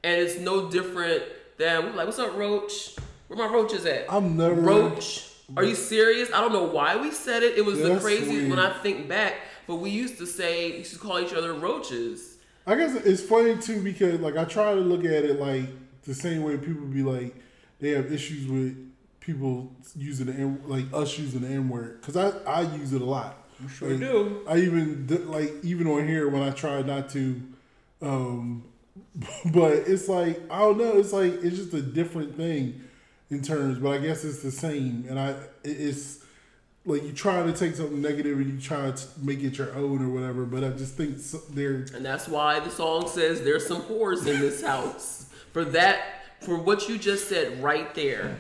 and it's no different than we're like, "What's up, roach? Where my roaches at?" I'm never- roach. Are you serious? I don't know why we said it. It was the craziest weird. when I think back. But we used to say, we used to call each other roaches. I guess it's funny too because like I try to look at it like the same way people be like they have issues with people using the N, like us using the N word because I I use it a lot. You sure do. I even like even on here when I try not to, um, (laughs) but it's like I don't know. It's like it's just a different thing in terms, but I guess it's the same. And I it's like you try to take something negative and you try to make it your own or whatever. But I just think they're And that's why the song says there's some whores in this house. For that, for what you just said right there.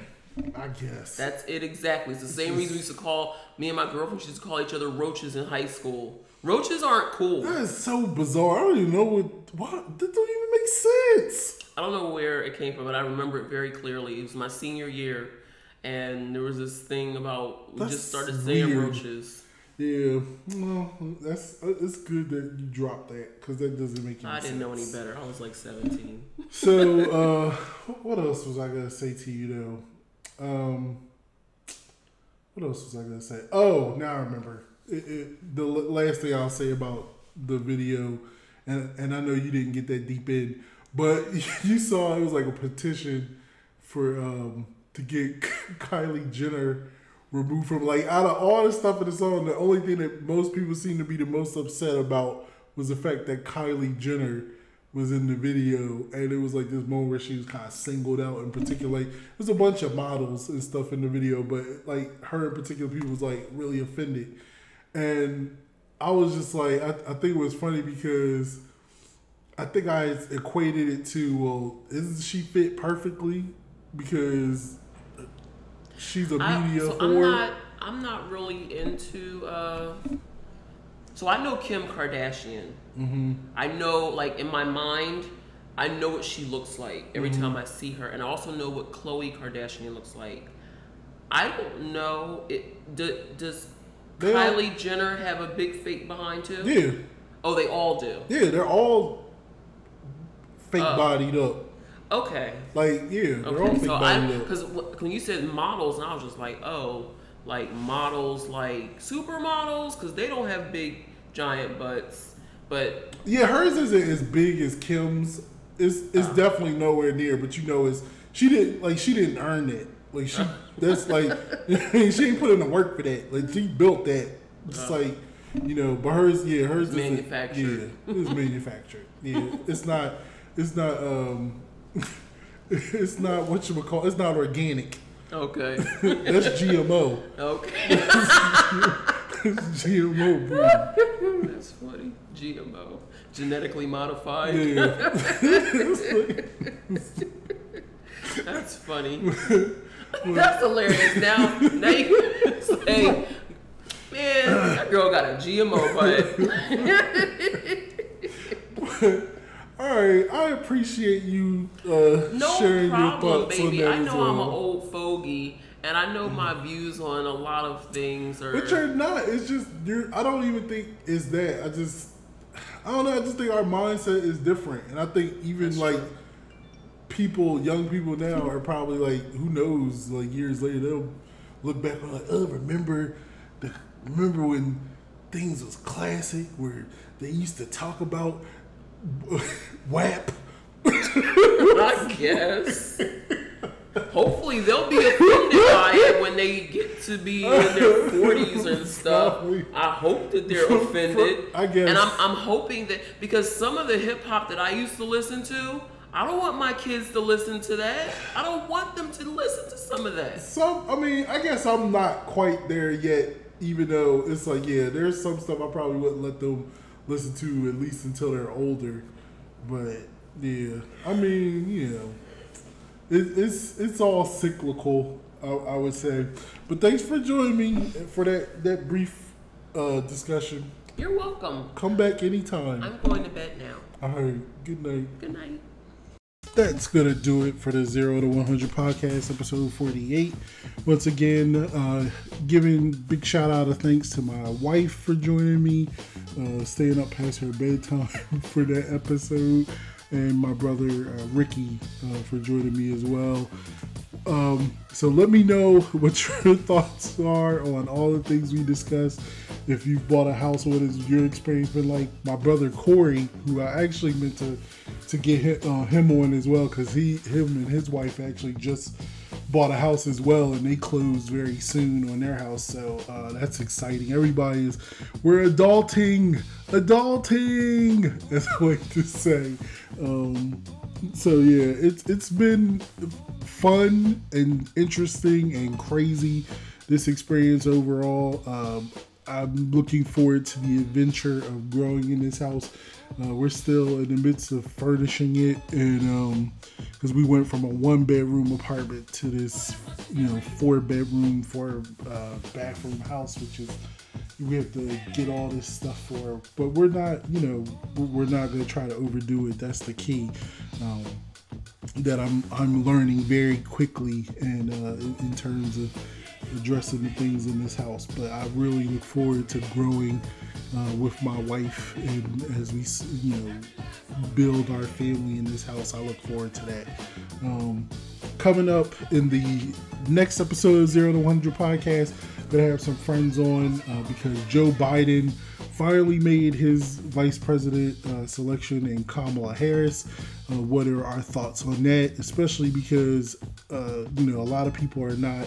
I guess. That's it exactly. It's the same reason we used to call me and my girlfriend used to call each other roaches in high school. Roaches aren't cool. That is so bizarre. I don't even know what what that don't even make sense. I don't know where it came from, but I remember it very clearly. It was my senior year, and there was this thing about we That's just started saying weird. roaches. Yeah, well, that's it's good that you dropped that because that doesn't make any I didn't know any better. I was like 17. So, uh, what else was I gonna say to you though? Um, what else was I gonna say? Oh, now I remember. It, it, the last thing I'll say about the video, and and I know you didn't get that deep in, but (laughs) you saw it was like a petition for um to get (laughs) Kylie Jenner removed from like out of all the stuff in the song, the only thing that most people seem to be the most upset about was the fact that Kylie Jenner was in the video, and it was like this moment where she was kind of singled out in particular. Like, there's a bunch of models and stuff in the video, but like her in particular, people was like really offended, and I was just like, I, I think it was funny because I think I equated it to, well, isn't she fit perfectly because she's a I- media so I'm not. I'm not really into. Uh, so I know Kim Kardashian. Mm-hmm. I know, like in my mind, I know what she looks like every Mhm. time I see her, and I also know what Khloe Kardashian looks like. I don't know. It do, does They all- Kylie Jenner have a big fake behind too? Yeah. Oh, they all do. Yeah, they're all fake Oh. bodied up. Okay. Like, yeah, they're all Okay, fake so I because when you said models, and I was just like, oh, like models, like supermodels, because they don't have big giant butts. But Yeah, hers isn't as big as Kim's. It's it's Oh. definitely nowhere near, but you know, it's she didn't like she didn't earn it. Like she, that's (laughs) like (laughs) she ain't put in the work for that. Like she built that. It's Oh. like you know, but hers, yeah, hers is Manufactured. Yeah, it's manufactured. Yeah, it's not. It's not. um (laughs) It's not what you would call. It's not organic. okay, (laughs) That's GMO. okay, GMO (laughs) breed. that's funny. GMO, genetically modified. Yeah. That's funny. That's hilarious. Now, now you say, man, that girl got a GMO butt. All right, I appreciate you uh, No sharing your thoughts baby. on that I know well. I'm an old fogey, and I know my views on a lot of things are. But you're not. It's just you're. I don't even think it's that. I just. I don't know. I just think our mindset is different, and I think even like people, young people now are probably like, who knows? Like years later, they'll look back and like, oh, remember the remember when things was classic where they used to talk about WAP. I guess. Hopefully they'll be offended by it when they get to be in their forties and (laughs) stuff. I hope that they're (laughs) offended. I guess. And I'm I'm hoping that because some of the hip hop that I used to listen to, I don't want my kids to listen to that. I don't want them to listen to some of that. Some, I mean, I guess I'm not quite there yet. Even though it's like, yeah, there's some stuff I probably wouldn't let them listen to at least until they're older. But yeah, I mean, you know, it, it's it's all cyclical, I, I would say. But thanks for joining me for that that brief uh, discussion. You're welcome. Come back anytime. I'm going to bed now. All right. Good night. Good night. That's gonna do it for the Zero to One Hundred podcast, episode forty-eight. Once again, uh, giving big shout out of thanks to my wife for joining me, uh, staying up past her bedtime (laughs) for that episode, and my brother uh, Ricky uh, for joining me as well. Um, so let me know (laughs) what your (laughs) thoughts are on all the things we discussed. If you've bought a house, what has your experience been like? My brother Corey, who I actually meant to to get him, uh, him on as well, because he, him and his wife actually just bought a house as well, and they closed very soon on their house. So uh, that's exciting. Everybody is we're adulting, adulting, (laughs) as I like to say. Um, so yeah, it's it's been fun and interesting and crazy. This experience overall. Um, I'm looking forward to the adventure of growing in this house. Uh, we're still in the midst of furnishing it, and because um, we went from a one bedroom apartment to this, you know, four bedroom, four uh, bathroom house, which is we have to get all this stuff for. But we're not, you know, we're not going to try to overdo it. That's the key. Um, that I'm I'm learning very quickly, and uh, in, in terms of addressing the things in this house. But I really look forward to growing uh, with my wife, and as we you know build our family in this house, I look forward to that. Um, coming up in the next episode of Zero to One Hundred podcast, gonna have some friends on uh, because Joe Biden finally made his vice president uh, selection in Kamala Harris. Uh, what are our thoughts on that? Especially because uh, you know a lot of people are not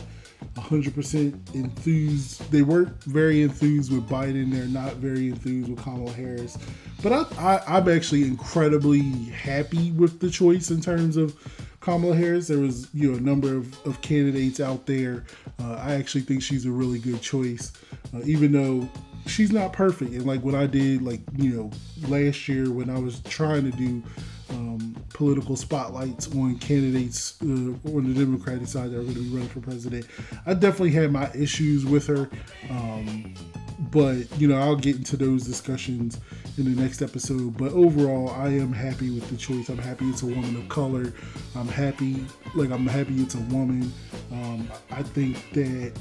100% enthused. They weren't very enthused with Biden. They're not very enthused with Kamala Harris. But I, I, am actually incredibly happy with the choice in terms of Kamala Harris. There was you know a number of, of candidates out there. Uh, I actually think she's a really good choice, uh, even though she's not perfect. And like what I did, like you know, last year when I was trying to do um, political spotlights on candidates uh, on the Democratic side that are going to be running for president. I definitely had my issues with her, um, but you know I'll get into those discussions in the next episode. But overall, I am happy with the choice. I'm happy it's a woman of color. I'm happy, like I'm happy it's a woman. Um, I think that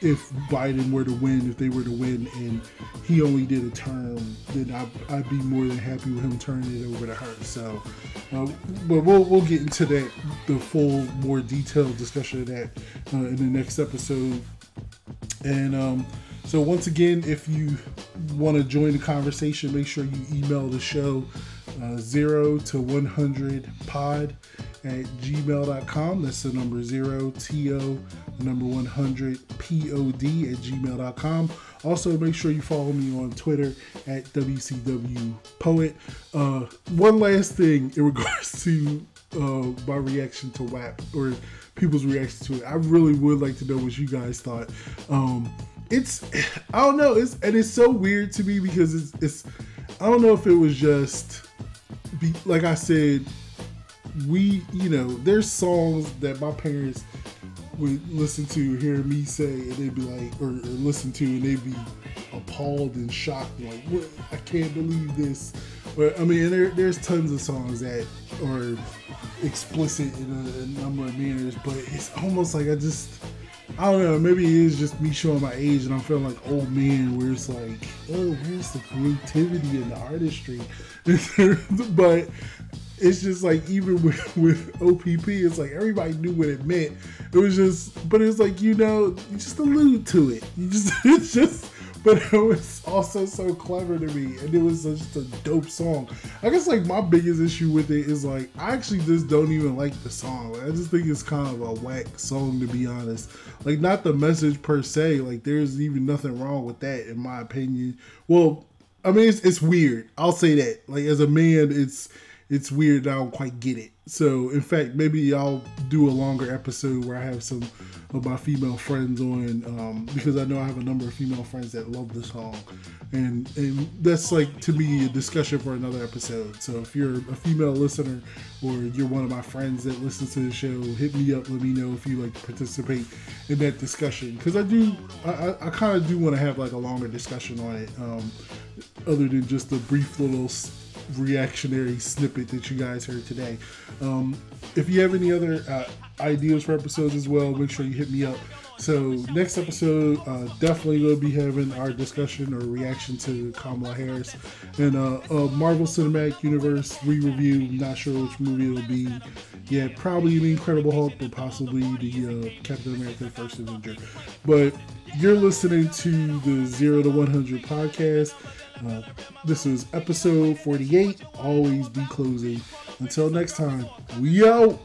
if Biden were to win, if they were to win, and he only did a term, then I, I'd be more than happy with him turning it over to her. So, uh, but we'll we'll get into that, the full, more detailed discussion of that uh, in the next episode. And um, so, once again, if you want to join the conversation, make sure you email the show uh, zero to 100 pod at gmail.com. That's the number zero, T-O, the number 100, P-O-D at gmail.com. Also, make sure you follow me on Twitter at WCW Poet. Uh, one last thing in (laughs) regards to uh, my reaction to WAP or people's reaction to it. I really would like to know what you guys thought. Um, it's, (sighs) I don't know, it's and it's so weird to me because it's, it's I don't know if it was just, be, like I said, we, you know, there's songs that my parents would listen to, hear me say, and they'd be like, or, or listen to, and they'd be appalled and shocked, like, what? I can't believe this. But I mean, there, there's tons of songs that are explicit in a, a number of manners, but it's almost like I just, I don't know, maybe it is just me showing my age and I'm feeling like old man where it's like, oh, where's the creativity and the artistry? (laughs) but it's just like even with, (laughs) with OPP, it's like everybody knew what it meant. It was just, but it's like you know, you just allude to it. You just, (laughs) it's just, but it was also so clever to me, and it was just a dope song. I guess like my biggest issue with it is like I actually just don't even like the song. I just think it's kind of a whack song to be honest. Like not the message per se. Like there's even nothing wrong with that in my opinion. Well, I mean it's, it's weird. I'll say that. Like as a man, it's it's weird. I don't quite get it. So, in fact, maybe I'll do a longer episode where I have some of my female friends on um, because I know I have a number of female friends that love the song, and and that's like to me a discussion for another episode. So, if you're a female listener or you're one of my friends that listens to the show, hit me up. Let me know if you like to participate in that discussion because I do. I, I kind of do want to have like a longer discussion on it, um, other than just a brief little reactionary snippet that you guys heard today. Um, if you have any other uh, ideas for episodes as well, make sure you hit me up. So next episode, uh, definitely going to be having our discussion or reaction to Kamala Harris and uh, uh, Marvel Cinematic Universe re-review. Not sure which movie it'll be. Yeah, probably the Incredible Hulk, but possibly the uh, Captain America: First Avenger. But you're listening to the Zero to One Hundred podcast. Uh, this is episode 48. Always be closing. Until next time, we out.